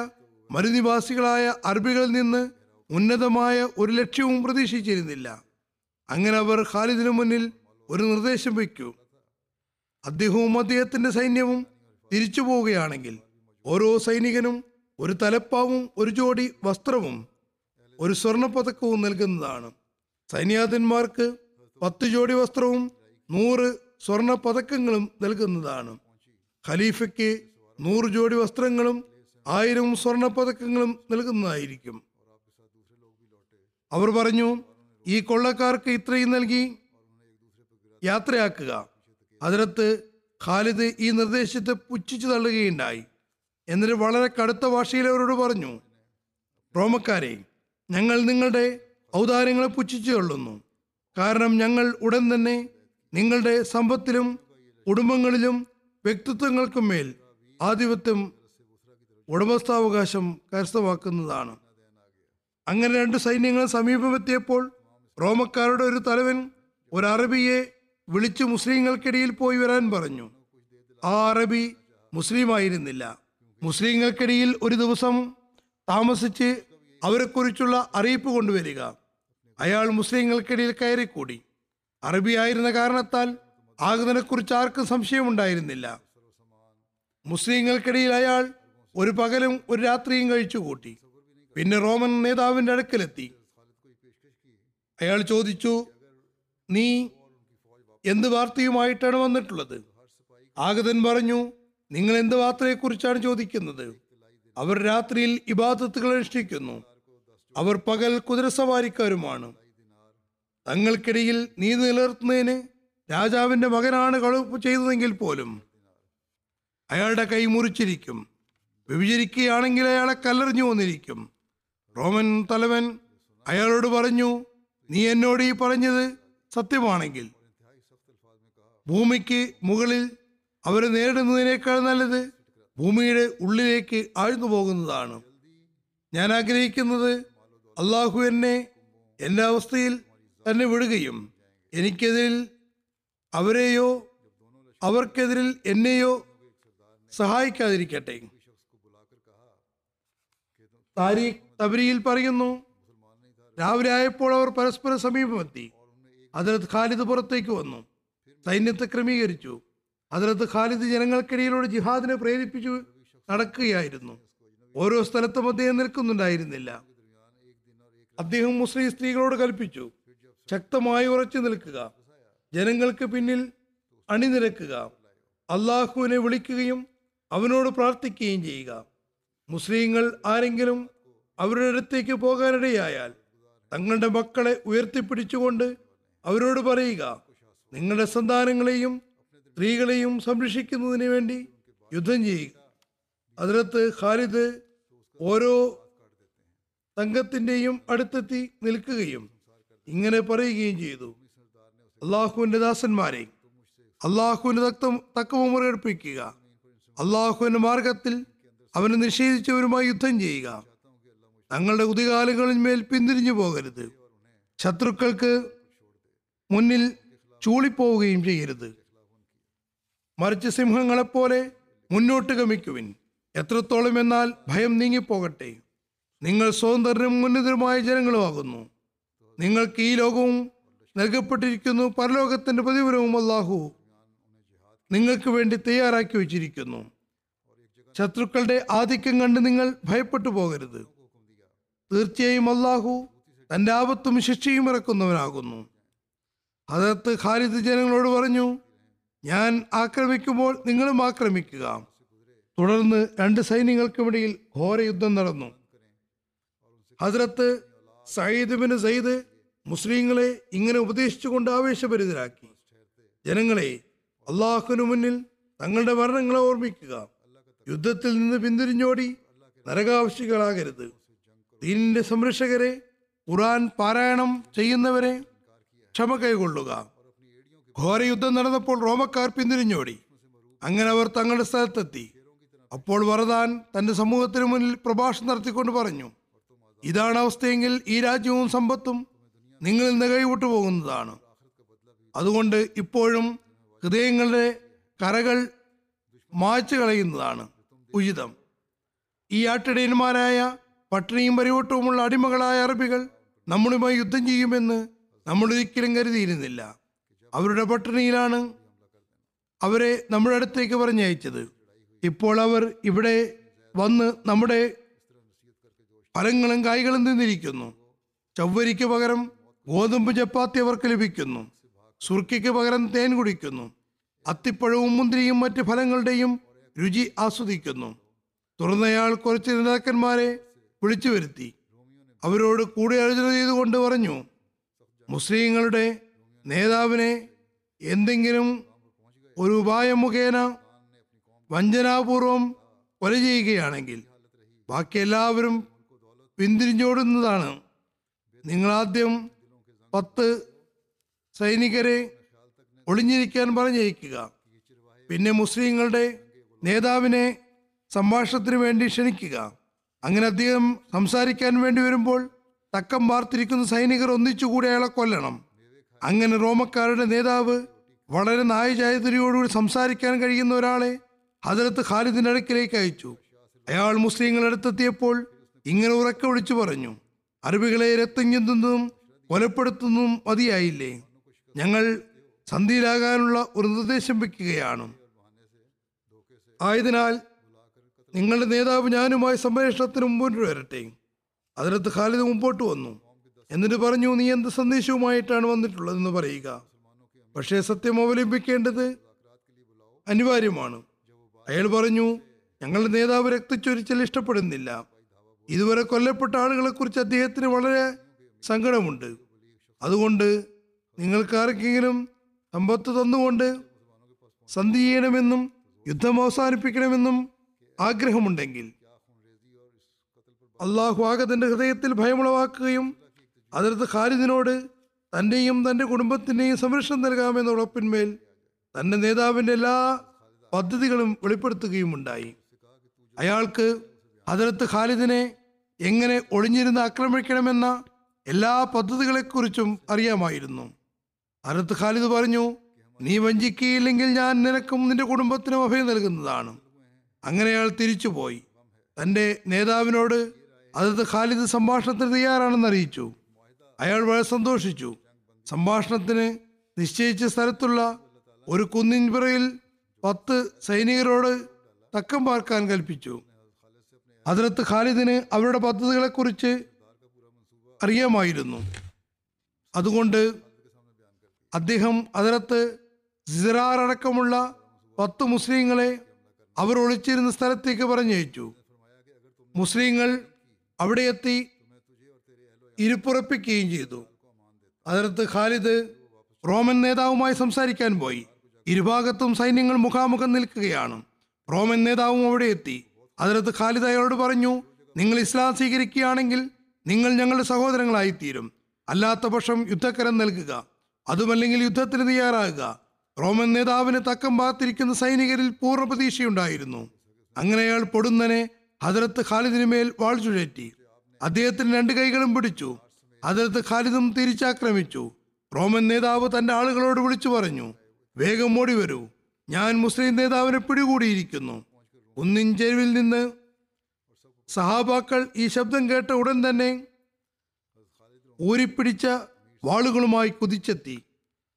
Speaker 1: മരുനിവാസികളായ അറബികളിൽ നിന്ന് ഉന്നതമായ ഒരു ലക്ഷ്യവും പ്രതീക്ഷിച്ചിരുന്നില്ല. അങ്ങനെ അവർ ഖാലിദിനു മുന്നിൽ ഒരു നിർദ്ദേശം വയ്ക്കൂ. അദ്ദേഹവും അദ്ദേഹത്തിന്റെ സൈന്യവും തിരിച്ചു പോവുകയാണെങ്കിൽ ഓരോ സൈനികനും ഒരു തലപ്പാവും ഒരു ജോഡി വസ്ത്രവും ഒരു സ്വർണപ്പതക്കവും നൽകുന്നതാണ്. സൈന്യാധിപന്മാർക്ക് പത്ത് ജോഡി വസ്ത്രവും നൂറ് സ്വർണ പതക്കങ്ങളും നൽകുന്നതാണ്. ഖലീഫയ്ക്ക് നൂറ് ജോഡി വസ്ത്രങ്ങളും ആയിരം സ്വർണ പതക്കങ്ങളും നൽകുന്നതായിരിക്കും. അവർ പറഞ്ഞു ഈ കൊള്ളക്കാർക്ക് ഇത്രയും നൽകി യാത്രയാക്കുക. അതിനകത്ത് ഖാലിദ് ഈ നിർദ്ദേശത്തെ പുച്ഛിച്ചു തള്ളുകയുണ്ടായി. എന്നിട്ട് വളരെ കടുത്ത ഭാഷയിൽ അവരോട് പറഞ്ഞു റോമക്കാരെ ഞങ്ങൾ നിങ്ങളുടെ ഔദാര്യങ്ങളെ പുച്ഛിച്ചു കൊള്ളുന്നു കാരണം ഞങ്ങൾ ഉടൻ തന്നെ നിങ്ങളുടെ സമ്പത്തിലും കുടുംബങ്ങളിലും വ്യക്തിത്വങ്ങൾക്കും മേൽ ആധിപത്യം ഉടമസ്ഥാവകാശം കരസ്ഥമാക്കുന്നതാണ്. അങ്ങനെ രണ്ട് സൈന്യങ്ങൾ സമീപമെത്തിയപ്പോൾ റോമക്കാരുടെ ഒരു തലവൻ ഒരു അറബിയെ വിളിച്ച് മുസ്ലിങ്ങൾക്കിടയിൽ പോയി വരാൻ പറഞ്ഞു. ആ അറബി മുസ്ലിം ആയിരുന്നില്ല മുസ്ലിങ്ങൾക്കിടയിൽ ഒരു ദിവസം താമസിച്ച് അവരെക്കുറിച്ചുള്ള അറിയിപ്പ് കൊണ്ടുവരിക. അയാൾ മുസ്ലിങ്ങൾക്കിടയിൽ കയറിക്കൂടി. അറബി ആയിരുന്ന കാരണത്താൽ ആഗതനെക്കുറിച്ച് ആർക്കും സംശയമുണ്ടായിരുന്നില്ല. മുസ്ലിങ്ങൾക്കിടയിൽ അയാൾ ഒരു പകലും ഒരു രാത്രിയും കഴിച്ചുകൂട്ടി. പിന്നെ റോമൻ നേതാവിന്റെ അടുക്കലെത്തി. അയാൾ ചോദിച്ചു നീ എന്ത് വാർത്തയുമായിട്ടാണ് വന്നിട്ടുള്ളത്? ആഗതൻ പറഞ്ഞു നിങ്ങൾ എന്ത് വാർത്തയെക്കുറിച്ചാണ് ചോദിക്കുന്നത്? അവർ രാത്രിയിൽ ഇബാദത്തുകൾ അനുഷ്ഠിക്കുന്നു. അവർ പകൽ കുതിരസവാരിക്കാരുമാണ് തങ്ങൾക്കിടയിൽ നീതി നിലനിർത്തുന്നതിന് രാജാവിന്റെ മകനാണ് കളവ് ചെയ്തതെങ്കിൽ പോലും അയാളുടെ കൈ മുറിച്ചിരിക്കും. വിഭജിക്കുകയാണെങ്കിൽ അയാളെ കല്ലെറിഞ്ഞു വന്നിരിക്കും. റോമൻ തലവൻ അയാളോട് പറഞ്ഞു നീ എന്നോട് ഈ പറഞ്ഞത് സത്യമാണെങ്കിൽ ഭൂമിക്ക് മുകളിൽ അവരെ നേരിടുന്നതിനേക്കാൾ നല്ലത് ഭൂമിയുടെ ഉള്ളിലേക്ക് ആഴ്ന്നു പോകുന്നതാണ്. ഞാൻ ആഗ്രഹിക്കുന്നത് അള്ളാഹു എന്നെ എന്റെ അവസ്ഥയിൽ തന്നെ വിടുകയും എനിക്കെതിരിൽ അവരെയോ അവർക്കെതിരിൽ എന്നെയോ സഹായിക്കാതിരിക്കട്ടെ. താരിഖ് തബരിയിൽ പറയുന്നു രാവിലെ ആയപ്പോൾ അവർ പരസ്പരം സമീപമെത്തി. അതിൽ ഖാലിദ് പുറത്തേക്ക് വന്നു. സൈന്യത്തെ ക്രമീകരിച്ചു. അതിലത്ത് ഖാലിദ് ജനങ്ങൾക്കിടയിലൂടെ ജിഹാദിനെ പ്രേരിപ്പിച്ചു നടക്കുകയായിരുന്നു. ഓരോ സ്ഥലത്തും അദ്ദേഹം നിൽക്കുന്നുണ്ടായിരുന്നില്ല. അദ്ദേഹം മുസ്ലിം സ്ത്രീകളോട് കൽപ്പിച്ചു ശക്തമായി ഉറച്ചു നിൽക്കുക ജനങ്ങൾക്ക് പിന്നിൽ അണിനിരക്കുക അള്ളാഹുവിനെ വിളിക്കുകയും അവനോട് പ്രാർത്ഥിക്കുകയും ചെയ്യുക. മുസ്ലിങ്ങൾ ആരെങ്കിലും അവരുടെ അടുത്തേക്ക് പോകാനിടയായാൽ തങ്ങളുടെ മക്കളെ ഉയർത്തിപ്പിടിച്ചുകൊണ്ട് അവരോട് പറയുക നിങ്ങളുടെ സന്താനങ്ങളെയും സ്ത്രീകളെയും സംരക്ഷിക്കുന്നതിന് വേണ്ടി യുദ്ധം ചെയ്യുക. അതിലത്ത് ഖാലിദ് ഓരോ സംഘത്തിന്റെയും അടുത്തെത്തി നിൽക്കുകയും ഇങ്ങനെ പറയുകയും ചെയ്തു. അള്ളാഹുവിന്റെ ദാസന്മാരെ അള്ളാഹുവിന്റെ തക്തം തക്കവ മുറിയെടുപ്പിക്കുക അള്ളാഹുവിന്റെ മാർഗത്തിൽ അവനെ നിഷേധിച്ചവരുമായി യുദ്ധം ചെയ്യുക. തങ്ങളുടെ ഉദികാലങ്ങളിന്മേൽ മേൽ പിന്തിരിഞ്ഞു പോകരുത്. ശത്രുക്കൾക്ക് മുന്നിൽ ചൂളിപ്പോവുകയും ചെയ്യരുത്. മറിച്ച് സിംഹങ്ങളെപ്പോലെ മുന്നോട്ട് ഗമിക്കുവിൻ. എത്രത്തോളം എന്നാൽ ഭയം നീങ്ങിപ്പോകട്ടെ. നിങ്ങൾ സ്വതന്ത്രരും ഉന്നതരുമായ ജനങ്ങളുമാകുന്നു നിങ്ങൾക്ക് ഈ ലോകവും നൽകപ്പെട്ടിരിക്കുന്നു പരലോകത്തിന്റെ പ്രതിഫലവും അല്ലാഹു. നിങ്ങൾക്ക് വേണ്ടി തയ്യാറാക്കി വച്ചിരിക്കുന്നു. ശത്രുക്കളുടെ ആധിക്യം കണ്ട് നിങ്ങൾ ഭയപ്പെട്ടു പോകരുത്. തീർച്ചയായും അല്ലാഹു തന്റെ ആപത്തും ശിക്ഷയും ഇറക്കുന്നവനാകുന്നു. അതത് ഖാലിദ് ജനങ്ങളോട് പറഞ്ഞു ഞാൻ ആക്രമിക്കുമ്പോൾ നിങ്ങളും ആക്രമിക്കുക. തുടർന്ന് രണ്ട് സൈന്യങ്ങൾക്കുമിടയിൽ ഘോര യുദ്ധം നടന്നു. ഹസ്രത്ത് സയ്യിദ് ബിൻ സയ്യിദ് മുസ്ലിങ്ങളെ ഇങ്ങനെ ഉപദേശിച്ചുകൊണ്ട് ആവേശഭരിതരാക്കി. ജനങ്ങളെ അള്ളാഹുവിനു മുന്നിൽ തങ്ങളുടെ മരണങ്ങളെ ഓർമ്മിക്കുക. യുദ്ധത്തിൽ നിന്ന് പിന്തിരിഞ്ഞോടി നരകാവശ്യകളാകരുത് ദീനിന്റെ സംരക്ഷകരെ ഖുറാൻ പാരായണം ചെയ്യുന്നവരെ ക്ഷമ കൈകൊള്ളുക. ഘോര യുദ്ധം നടന്നപ്പോൾ റോമക്കാർ പിന്തിരിഞ്ഞോടി. അങ്ങനെ അവർ തങ്ങളുടെ സ്ഥലത്തെത്തി. അപ്പോൾ വറദാൻ തന്റെ സമൂഹത്തിന് മുന്നിൽ പ്രഭാഷണം നടത്തിക്കൊണ്ട് പറഞ്ഞു ഇതാണ് അവസ്ഥയെങ്കിൽ ഈ രാജ്യവും സമ്പത്തും നിങ്ങളിൽ നിന്ന് കൈവിട്ടു പോകുന്നതാണ്. അതുകൊണ്ട് ഇപ്പോഴും ഹൃദയങ്ങളുടെ കരകൾ മായ്ച്ചു കളയുന്നതാണ് ഉചിതം. ഈ ആട്ടിടയന്മാരായ പട്ടിണിയും പരിവട്ടവുമുള്ള അടിമകളായ അറബികൾ നമ്മളുമായി യുദ്ധം ചെയ്യുമെന്ന് നമ്മൾ ഒരിക്കലും കരുതിയിരുന്നില്ല. അവരുടെ പട്ടിണിയിലാണ് അവരെ നമ്മുടെ അടുത്തേക്ക് പറഞ്ഞയച്ചത്. ഇപ്പോൾ അവർ ഇവിടെ വന്ന് നമ്മുടെ ഫലങ്ങളും കായ്കളും തിന്നിരിക്കുന്നു. ചവ്വരിക്ക് പകരം ഗോതമ്പ് ചപ്പാത്തി അവർക്ക് ലഭിക്കുന്നു. സുർക്കയ്ക്ക് പകരം തേൻ കുടിക്കുന്നു. അത്തിപ്പഴവും മുന്തിരിയും മറ്റ് ഫലങ്ങളുടെയും രുചി ആസ്വദിക്കുന്നു. തുറന്നയാൾ കുറച്ച് നേതാക്കന്മാരെ വിളിച്ചു വരുത്തി അവരോട് കൂടിയാലോചന ചെയ്തുകൊണ്ട് പറഞ്ഞു മുസ്ലിങ്ങളുടെ നേതാവിനെ എന്തെങ്കിലും ഒരു ഉപായം മുഖേന വഞ്ചനാപൂർവം കൊല ചെയ്യുകയാണെങ്കിൽ ബാക്കി എല്ലാവരും പിന്തിരിഞ്ഞോടുന്നതാണ്. നിങ്ങളാദ്യം പത്ത് സൈനികരെ ഒളിഞ്ഞിരിക്കാൻ പറഞ്ഞയക്കുക. പിന്നെ മുസ്ലിങ്ങളുടെ നേതാവിനെ സംഭാഷണത്തിന് വേണ്ടി ക്ഷണിക്കുക. അങ്ങനെ അദ്ദേഹം സംസാരിക്കാൻ വേണ്ടി വരുമ്പോൾ തക്കം വാർത്തിരിക്കുന്ന സൈനികർ ഒന്നിച്ചുകൂടി അയാളെ കൊല്ലണം. അങ്ങനെ റോമക്കാരുടെ നേതാവ് വളരെ നായചായതരിയോടുകൂടി സംസാരിക്കാൻ കഴിയുന്ന ഒരാളെ ഹജരത്ത് ഖാലിദിന്റെ അടുക്കിലേക്ക് അയച്ചു. അയാൾ മുസ്ലിങ്ങളുടെ അടുത്തെത്തിയപ്പോൾ ഇങ്ങനെ ഉറക്കെ വിളിച്ചു പറഞ്ഞു അറബികളെ രക്തം ചിന്തുന്നതും കൊലപ്പെടുത്തുന്നതും മതിയായില്ലേ? ഞങ്ങൾ സന്ധിയിലാകാനുള്ള ഒരു നിർദ്ദേശം വെക്കുകയാണ്. ആയതിനാൽ നിങ്ങളുടെ നേതാവ് ഞാനുമായി സംപ്രേഷണത്തിന് മുമ്പോട്ട് വരട്ടെ. അതിനകത്ത് ഖാലിദ് മുമ്പോട്ട് വന്നു. എന്നിട്ട് പറഞ്ഞു നീ എന്ത് സന്ദേശവുമായിട്ടാണ് വന്നിട്ടുള്ളതെന്ന് പറയുക. പക്ഷേ സത്യം അവലംബിക്കേണ്ടത് അനിവാര്യമാണ്. അയാൾ പറഞ്ഞു ഞങ്ങളുടെ നേതാവ് രക്തച്ചൊരിച്ചൽ ഇഷ്ടപ്പെടുന്നില്ല. ഇതുവരെ കൊല്ലപ്പെട്ട ആളുകളെ കുറിച്ച് അദ്ദേഹത്തിന് വളരെ സങ്കടമുണ്ട്. അതുകൊണ്ട് നിങ്ങൾക്ക് ആർക്കെങ്കിലും സമ്പത്ത് തന്നുകൊണ്ട് സന്ധി ചെയ്യണമെന്നും യുദ്ധം അവസാനിപ്പിക്കണമെന്നും ആഗ്രഹമുണ്ടെങ്കിൽ അള്ളാഹു ആകെ ഹൃദയത്തിൽ ഭയമുളവാക്കുകയും അതിർത്ത് ഖാലിദിനോട് തന്റെയും തന്റെ കുടുംബത്തിന്റെയും സംരക്ഷണം നൽകാമെന്ന ഉറപ്പിന്മേൽ തന്റെ നേതാവിന്റെ എല്ലാ പദ്ധതികളും വെളിപ്പെടുത്തുകയും ഉണ്ടായി അയാൾക്ക് അതിർത്ത് ഖാലിദിനെ എങ്ങനെ ഒളിഞ്ഞിരുന്ന് ആക്രമിക്കണമെന്ന എല്ലാ പദ്ധതികളെക്കുറിച്ചും അറിയാമായിരുന്നു. അരത്ത് ഖാലിദ് പറഞ്ഞു നീ വഞ്ചിക്കുകയില്ലെങ്കിൽ ഞാൻ നിനക്കും നിന്റെ കുടുംബത്തിനും അഭയം നൽകുന്നതാണ്. അങ്ങനെ അയാൾ തിരിച്ചുപോയി. തന്റെ നേതാവിനോട് അതത് ഖാലിദ് സംഭാഷണത്തിന് തയ്യാറാണെന്ന് അറിയിച്ചു. അയാൾ വളരെ സന്തോഷിച്ചു. സംഭാഷണത്തിന് നിശ്ചയിച്ച സ്ഥലത്തുള്ള ഒരു കുന്നിൻപുറയിൽ പത്ത് സൈനികരോട് തക്കം പാർക്കാൻ കൽപ്പിച്ചു. അതിനകത്ത് ഖാലിദിന് അവരുടെ പദ്ധതികളെക്കുറിച്ച് അറിയാമായിരുന്നു. അതുകൊണ്ട് അദ്ദേഹം അതിനകത്ത് സിറാർ അടക്കമുള്ള പത്ത് മുസ്ലിങ്ങളെ അവർ ഒളിച്ചിരുന്ന സ്ഥലത്തേക്ക് പറഞ്ഞയച്ചു. മുസ്ലിങ്ങൾ അവിടെ എത്തി ഇരുപ്പുറപ്പിക്കുകയും ചെയ്തു. അതിർത്ത് ഖാലിദ് റോമൻ നേതാവുമായി സംസാരിക്കാൻ പോയി. ഇരുഭാഗത്തും സൈന്യങ്ങൾ മുഖാമുഖം നിൽക്കുകയാണ്. റോമൻ നേതാവും അവിടെ എത്തി. അതിർത്ത് ഖാലിദ് അയാളോട് പറഞ്ഞു നിങ്ങൾ ഇസ്ലാം സ്വീകരിക്കുകയാണെങ്കിൽ നിങ്ങൾ ഞങ്ങളുടെ സഹോദരങ്ങളായിത്തീരും. അല്ലാത്ത പക്ഷം യുദ്ധക്കരം നൽകുക. അതുമല്ലെങ്കിൽ യുദ്ധത്തിന് തയ്യാറാകുക. റോമൻ നേതാവിന് തക്കം പാത്തിരിക്കുന്ന സൈനികരിൽ പൂർണ പ്രതീക്ഷയുണ്ടായിരുന്നു. അങ്ങനെ അയാൾ പൊടുന്നനെ ഹദരത്ത് ഖാലിദിന് മേൽ വാൾ ചുഴറ്റി. അദ്ദേഹത്തിന് രണ്ട് കൈകളും പിടിച്ചു. ഹജറത്ത് ഖാലിദും തിരിച്ചാക്രമിച്ചു. റോമൻ നേതാവ് തന്റെ ആളുകളോട് വിളിച്ചു പറഞ്ഞു വേഗം ഓടി വരൂ. ഞാൻ മുസ്ലിം നേതാവിനെ പിടികൂടിയിരിക്കുന്നു. കുന്നിൻ ചെരുവിൽ നിന്ന് സഹാബാക്കൾ ഈ ശബ്ദം കേട്ട ഉടൻ തന്നെ ഊരിപ്പിടിച്ച വാളുകളുമായി കുതിച്ചെത്തി.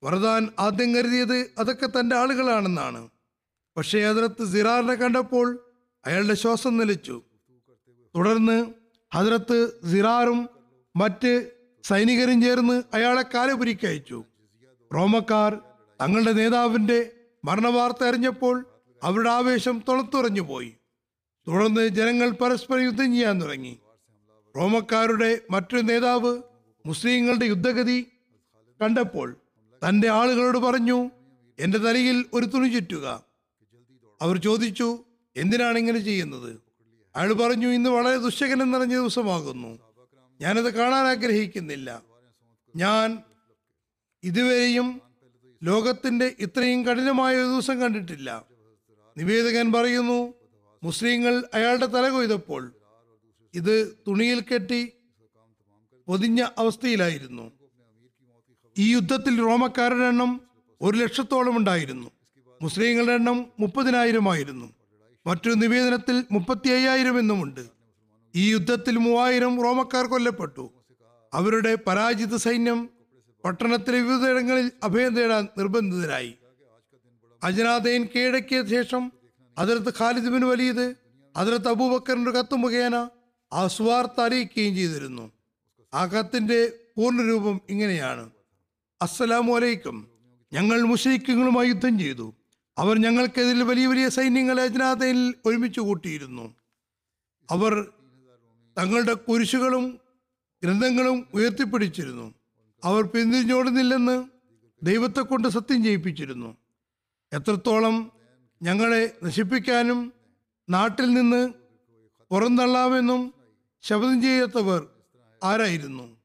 Speaker 1: വറദാൻ ആദ്യം കരുതിയത് അതൊക്കെ തന്റെ ആളുകളാണെന്നാണ്. പക്ഷേ അതിനകത്ത് സിറാറിനെ കണ്ടപ്പോൾ അയാളുടെ ശ്വാസം നിലച്ചു. തുടർന്ന് ഹജറത്ത് സിറാറും മറ്റ് സൈനികരും ചേർന്ന് അയാളെ കാലപുരിക്കയച്ചു റോമക്കാർ തങ്ങളുടെ നേതാവിന്റെ മരണവാർത്ത അറിഞ്ഞപ്പോൾ അവരുടെ ആവേശം തുളത്തുറഞ്ഞു പോയി. തുടർന്ന് ജനങ്ങൾ പരസ്പരം യുദ്ധം ചെയ്യാൻ തുടങ്ങി. റോമക്കാരുടെ മറ്റൊരു നേതാവ് മുസ്ലിങ്ങളുടെ യുദ്ധഗതി കണ്ടപ്പോൾ തന്റെ ആളുകളോട് പറഞ്ഞു എന്റെ തലയിൽ ഒരു തുണി ചുറ്റുക. അവർ ചോദിച്ചു എന്തിനാണ് ഇങ്ങനെ ചെയ്യുന്നത്? അയാൾ പറഞ്ഞു ഇന്ന് വളരെ ദുശകനം നിറഞ്ഞ ദിവസമാകുന്നു. ഞാനത് കാണാൻ ആഗ്രഹിക്കുന്നില്ല. ഞാൻ ഇതുവരെയും ലോകത്തിന്റെ ഇത്രയും കഠിനമായ ഒരു ദിവസം കണ്ടിട്ടില്ല. നിവേദകൻ പറയുന്നു മുസ്ലിങ്ങൾ അയാളുടെ തല കൊയ്തപ്പോൾ ഇത് തുണിയിൽ കെട്ടി പൊതിഞ്ഞ അവസ്ഥയിലായിരുന്നു. ഈ യുദ്ധത്തിൽ റോമക്കാരുടെ എണ്ണം ഒരു ലക്ഷത്തോളം ഉണ്ടായിരുന്നു. മുസ്ലിങ്ങളുടെ എണ്ണം മുപ്പതിനായിരമായിരുന്നു. മറ്റൊരു നിവേദനത്തിൽ മുപ്പത്തി അയ്യായിരം എന്നുമുണ്ട് ഈ യുദ്ധത്തിൽ മൂവായിരം റോമക്കാർ കൊല്ലപ്പെട്ടു. അവരുടെ പരാജിത സൈന്യം പട്ടണത്തിലെ വിവിധയിടങ്ങളിൽ അഭയം തേടാൻ നിർബന്ധിതരായി. അജനാഥയൻ കീഴടക്കിയ ശേഷം അതിർത്ത് ഖാലിദ് ബിൻ വലീദ് അതിർത്ത് അബൂബക്കറിന്റെ കത്ത് മുഖേന ആ സുവാർത്ത അറിയിക്കുകയും ചെയ്തിരുന്നു. ആ കത്തിന്റെ പൂർണരൂപം ഇങ്ങനെയാണ്. അസ്സലാമു അലൈക്കും. ഞങ്ങൾ മുസ്ലിക്കുകളുമായി യുദ്ധം ചെയ്തു. അവർ ഞങ്ങൾക്കെതിരിൽ വലിയ വലിയ സൈന്യങ്ങളെ അജ്നാഥയിൽ ഒരുമിച്ച് കൂട്ടിയിരുന്നു. അവർ തങ്ങളുടെ കുരിശുകളും ഗ്രന്ഥങ്ങളും ഉയർത്തിപ്പിടിച്ചിരുന്നു. അവർ പിന്തിരിഞ്ഞോടുന്നില്ലെന്ന് ദൈവത്തെ കൊണ്ട് സത്യം ചെയ്യിപ്പിച്ചിരുന്നു. എത്രത്തോളം ഞങ്ങളെ നശിപ്പിക്കാനും നാട്ടിൽ നിന്ന് പുറന്തള്ളാമെന്നും ശബ്ദം ചെയ്യാത്തവർ ആരായിരുന്നു?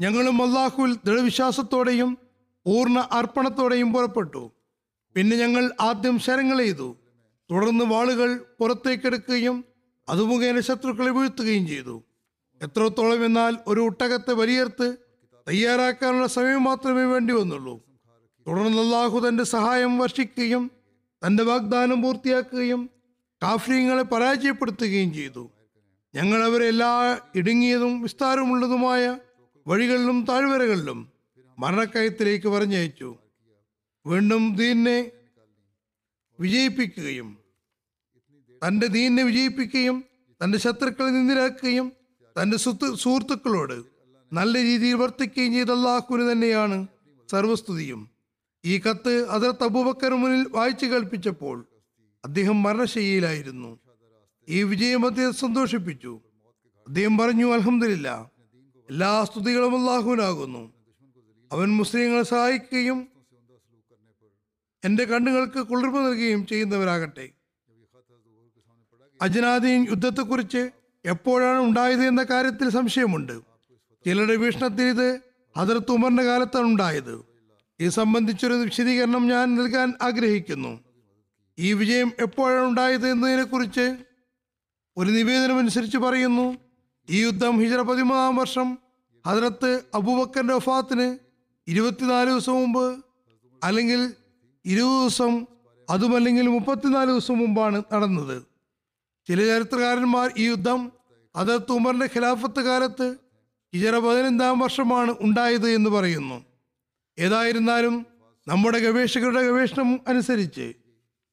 Speaker 1: ഞങ്ങളും അള്ളാഹുവിൽ ദൃഢവിശ്വാസത്തോടെയും പൂർണ അർപ്പണത്തോടെയും പുറപ്പെട്ടു. പിന്നെ ഞങ്ങൾ ആദ്യം ശരങ്ങൾ ചെയ്തു. തുടർന്ന് വാളുകൾ പുറത്തേക്കെടുക്കുകയും അത് മുഖേന ശത്രുക്കളെ വീഴ്ത്തുകയും ചെയ്തു. എത്രത്തോളം എന്നാൽ ഒരു ഒട്ടകത്തെ വലിയർത്ത് തയ്യാറാക്കാനുള്ള സമയം മാത്രമേ വേണ്ടി വന്നുള്ളൂ. തുടർന്ന് അള്ളാഹു തന്റെ സഹായം വർഷിക്കുകയും തന്റെ വാഗ്ദാനം പൂർത്തിയാക്കുകയും കാഫ്രീങ്ങളെ പരാജയപ്പെടുത്തുകയും ചെയ്തു. ഞങ്ങൾ അവരെ എല്ലാ ഇടുങ്ങിയതും വിസ്താരമുള്ളതുമായ വഴികളിലും താഴ്വരകളിലും മരണക്കയത്തിലേക്ക് പറഞ്ഞയച്ചു. വീണ്ടും ദീനെ വിജയിപ്പിക്കുകയും തന്റെ ദീനെ വിജയിപ്പിക്കുകയും തന്റെ ശത്രുക്കളെ നിന്ദിരാക്കുകയും തന്റെ സുത്ത് സുഹൃത്തുക്കളോട് നല്ല രീതിയിൽ വർത്തിക്കുകയും ചെയ്ത അള്ളാഹുവിന് തന്നെയാണ് സർവസ്തുതിയും. ഈ കത്ത് അതിർത്ത് അബൂബക്കർ മുന്നിൽ വായിച്ചു കേൾപ്പിച്ചപ്പോൾ അദ്ദേഹം മരണശയ്യയിലായിരുന്നു. ഈ വിജയം അദ്ദേഹം സന്തോഷിപ്പിച്ചു. അദ്ദേഹം പറഞ്ഞു അലഹമില്ല എല്ലാ സ്തുതികളും അള്ളാഹുവിനാകുന്നു അവൻ മുസ്ലിങ്ങളെ സഹായിക്കുകയും എന്റെ കണ്ണുകൾക്ക് കുളിർമ നൽകുകയും ചെയ്യുന്നവരാകട്ടെ. അജനാദീൻ യുദ്ധത്തെക്കുറിച്ച് എപ്പോഴാണ് ഉണ്ടായത് എന്ന കാര്യത്തിൽ സംശയമുണ്ട്. ചിലരുടെ വീക്ഷണത്തിൽ ഇത് ഹജറത്ത് ഉമറിന്റെ കാലത്താണ് ഉണ്ടായത്. ഇത് സംബന്ധിച്ചൊരു വിശദീകരണം ഞാൻ നൽകാൻ ആഗ്രഹിക്കുന്നു. ഈ വിജയം എപ്പോഴാണ് ഉണ്ടായത് എന്നതിനെക്കുറിച്ച് ഒരു നിവേദനമനുസരിച്ച് പറയുന്നു. ഈ യുദ്ധം ഹിജറ പതിമൂന്നാം വർഷം ഹജറത്ത് അബൂബക്കറിന്റെ വഫാത്തിന് ഇരുപത്തിനാല് ദിവസം മുമ്പ് അല്ലെങ്കിൽ ഇരുപത് ദിവസം അതുമല്ലെങ്കിൽ മുപ്പത്തിനാല് ദിവസം മുമ്പാണ് നടന്നത്. ചില ചരിത്രകാരന്മാർ ഈ യുദ്ധം അതത് ഉമറിന്റെ ഖിലാഫത്ത് കാലത്ത് ഇജറ പതിനഞ്ചാം വർഷമാണ് ഉണ്ടായത് എന്ന് പറയുന്നു. ഏതായിരുന്നാലും നമ്മുടെ ഗവേഷകരുടെ ഗവേഷണം അനുസരിച്ച്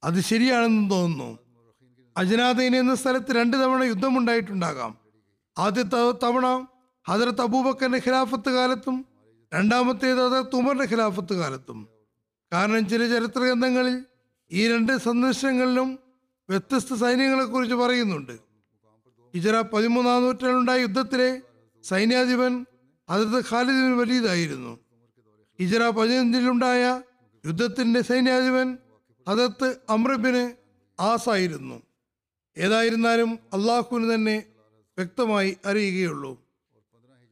Speaker 1: അത് ശരിയാണെന്ന് തോന്നുന്നു. അജനാദൈൻ എന്ന സ്ഥലത്ത് രണ്ട് തവണ യുദ്ധമുണ്ടായിട്ടുണ്ടാകാം. ആദ്യത്തെ തവണ ഹജറത്ത് അബൂബക്കറിന്റെ ഖിലാഫത്ത് കാലത്തും രണ്ടാമത്തേത് ഹജറത്ത് ഉമറിന്റെ ഖിലാഫത്ത് കാലത്തും. കാരണം ചില ചരിത്ര ഗ്രന്ഥങ്ങളിൽ ഈ രണ്ട് സന്ദർശനങ്ങളിലും വ്യത്യസ്ത സൈന്യങ്ങളെക്കുറിച്ച് പറയുന്നുണ്ട്. ഹിജറ പതിമൂന്നാം നൂറ്റാണ്ടുണ്ടായ യുദ്ധത്തിലെ സൈന്യാധിപൻ ഹജറത്ത് ഖാലിദിന് വലിയതായിരുന്നു ഹിജറ പതിനഞ്ചിലുണ്ടായ യുദ്ധത്തിന്റെ സൈന്യാധിപൻ ഹജറത്ത് അമ്രബിന് ആസായിരുന്നു ഏതായിരുന്നാലും അള്ളാഹുവിന് തന്നെ വ്യക്തമായി അറിയുകയുള്ളൂ.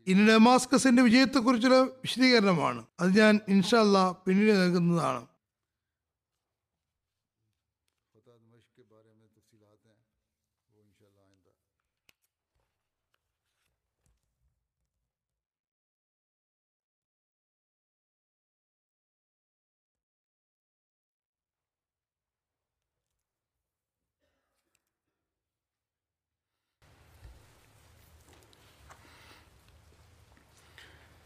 Speaker 1: ഇനി ഡമാസ്കസിന്റെ വിജയത്തെക്കുറിച്ചുള്ള വിശദീകരണമാണ്. അത് ഞാൻ ഇൻഷല്ല പിന്നീട് നൽകുന്നതാണ്.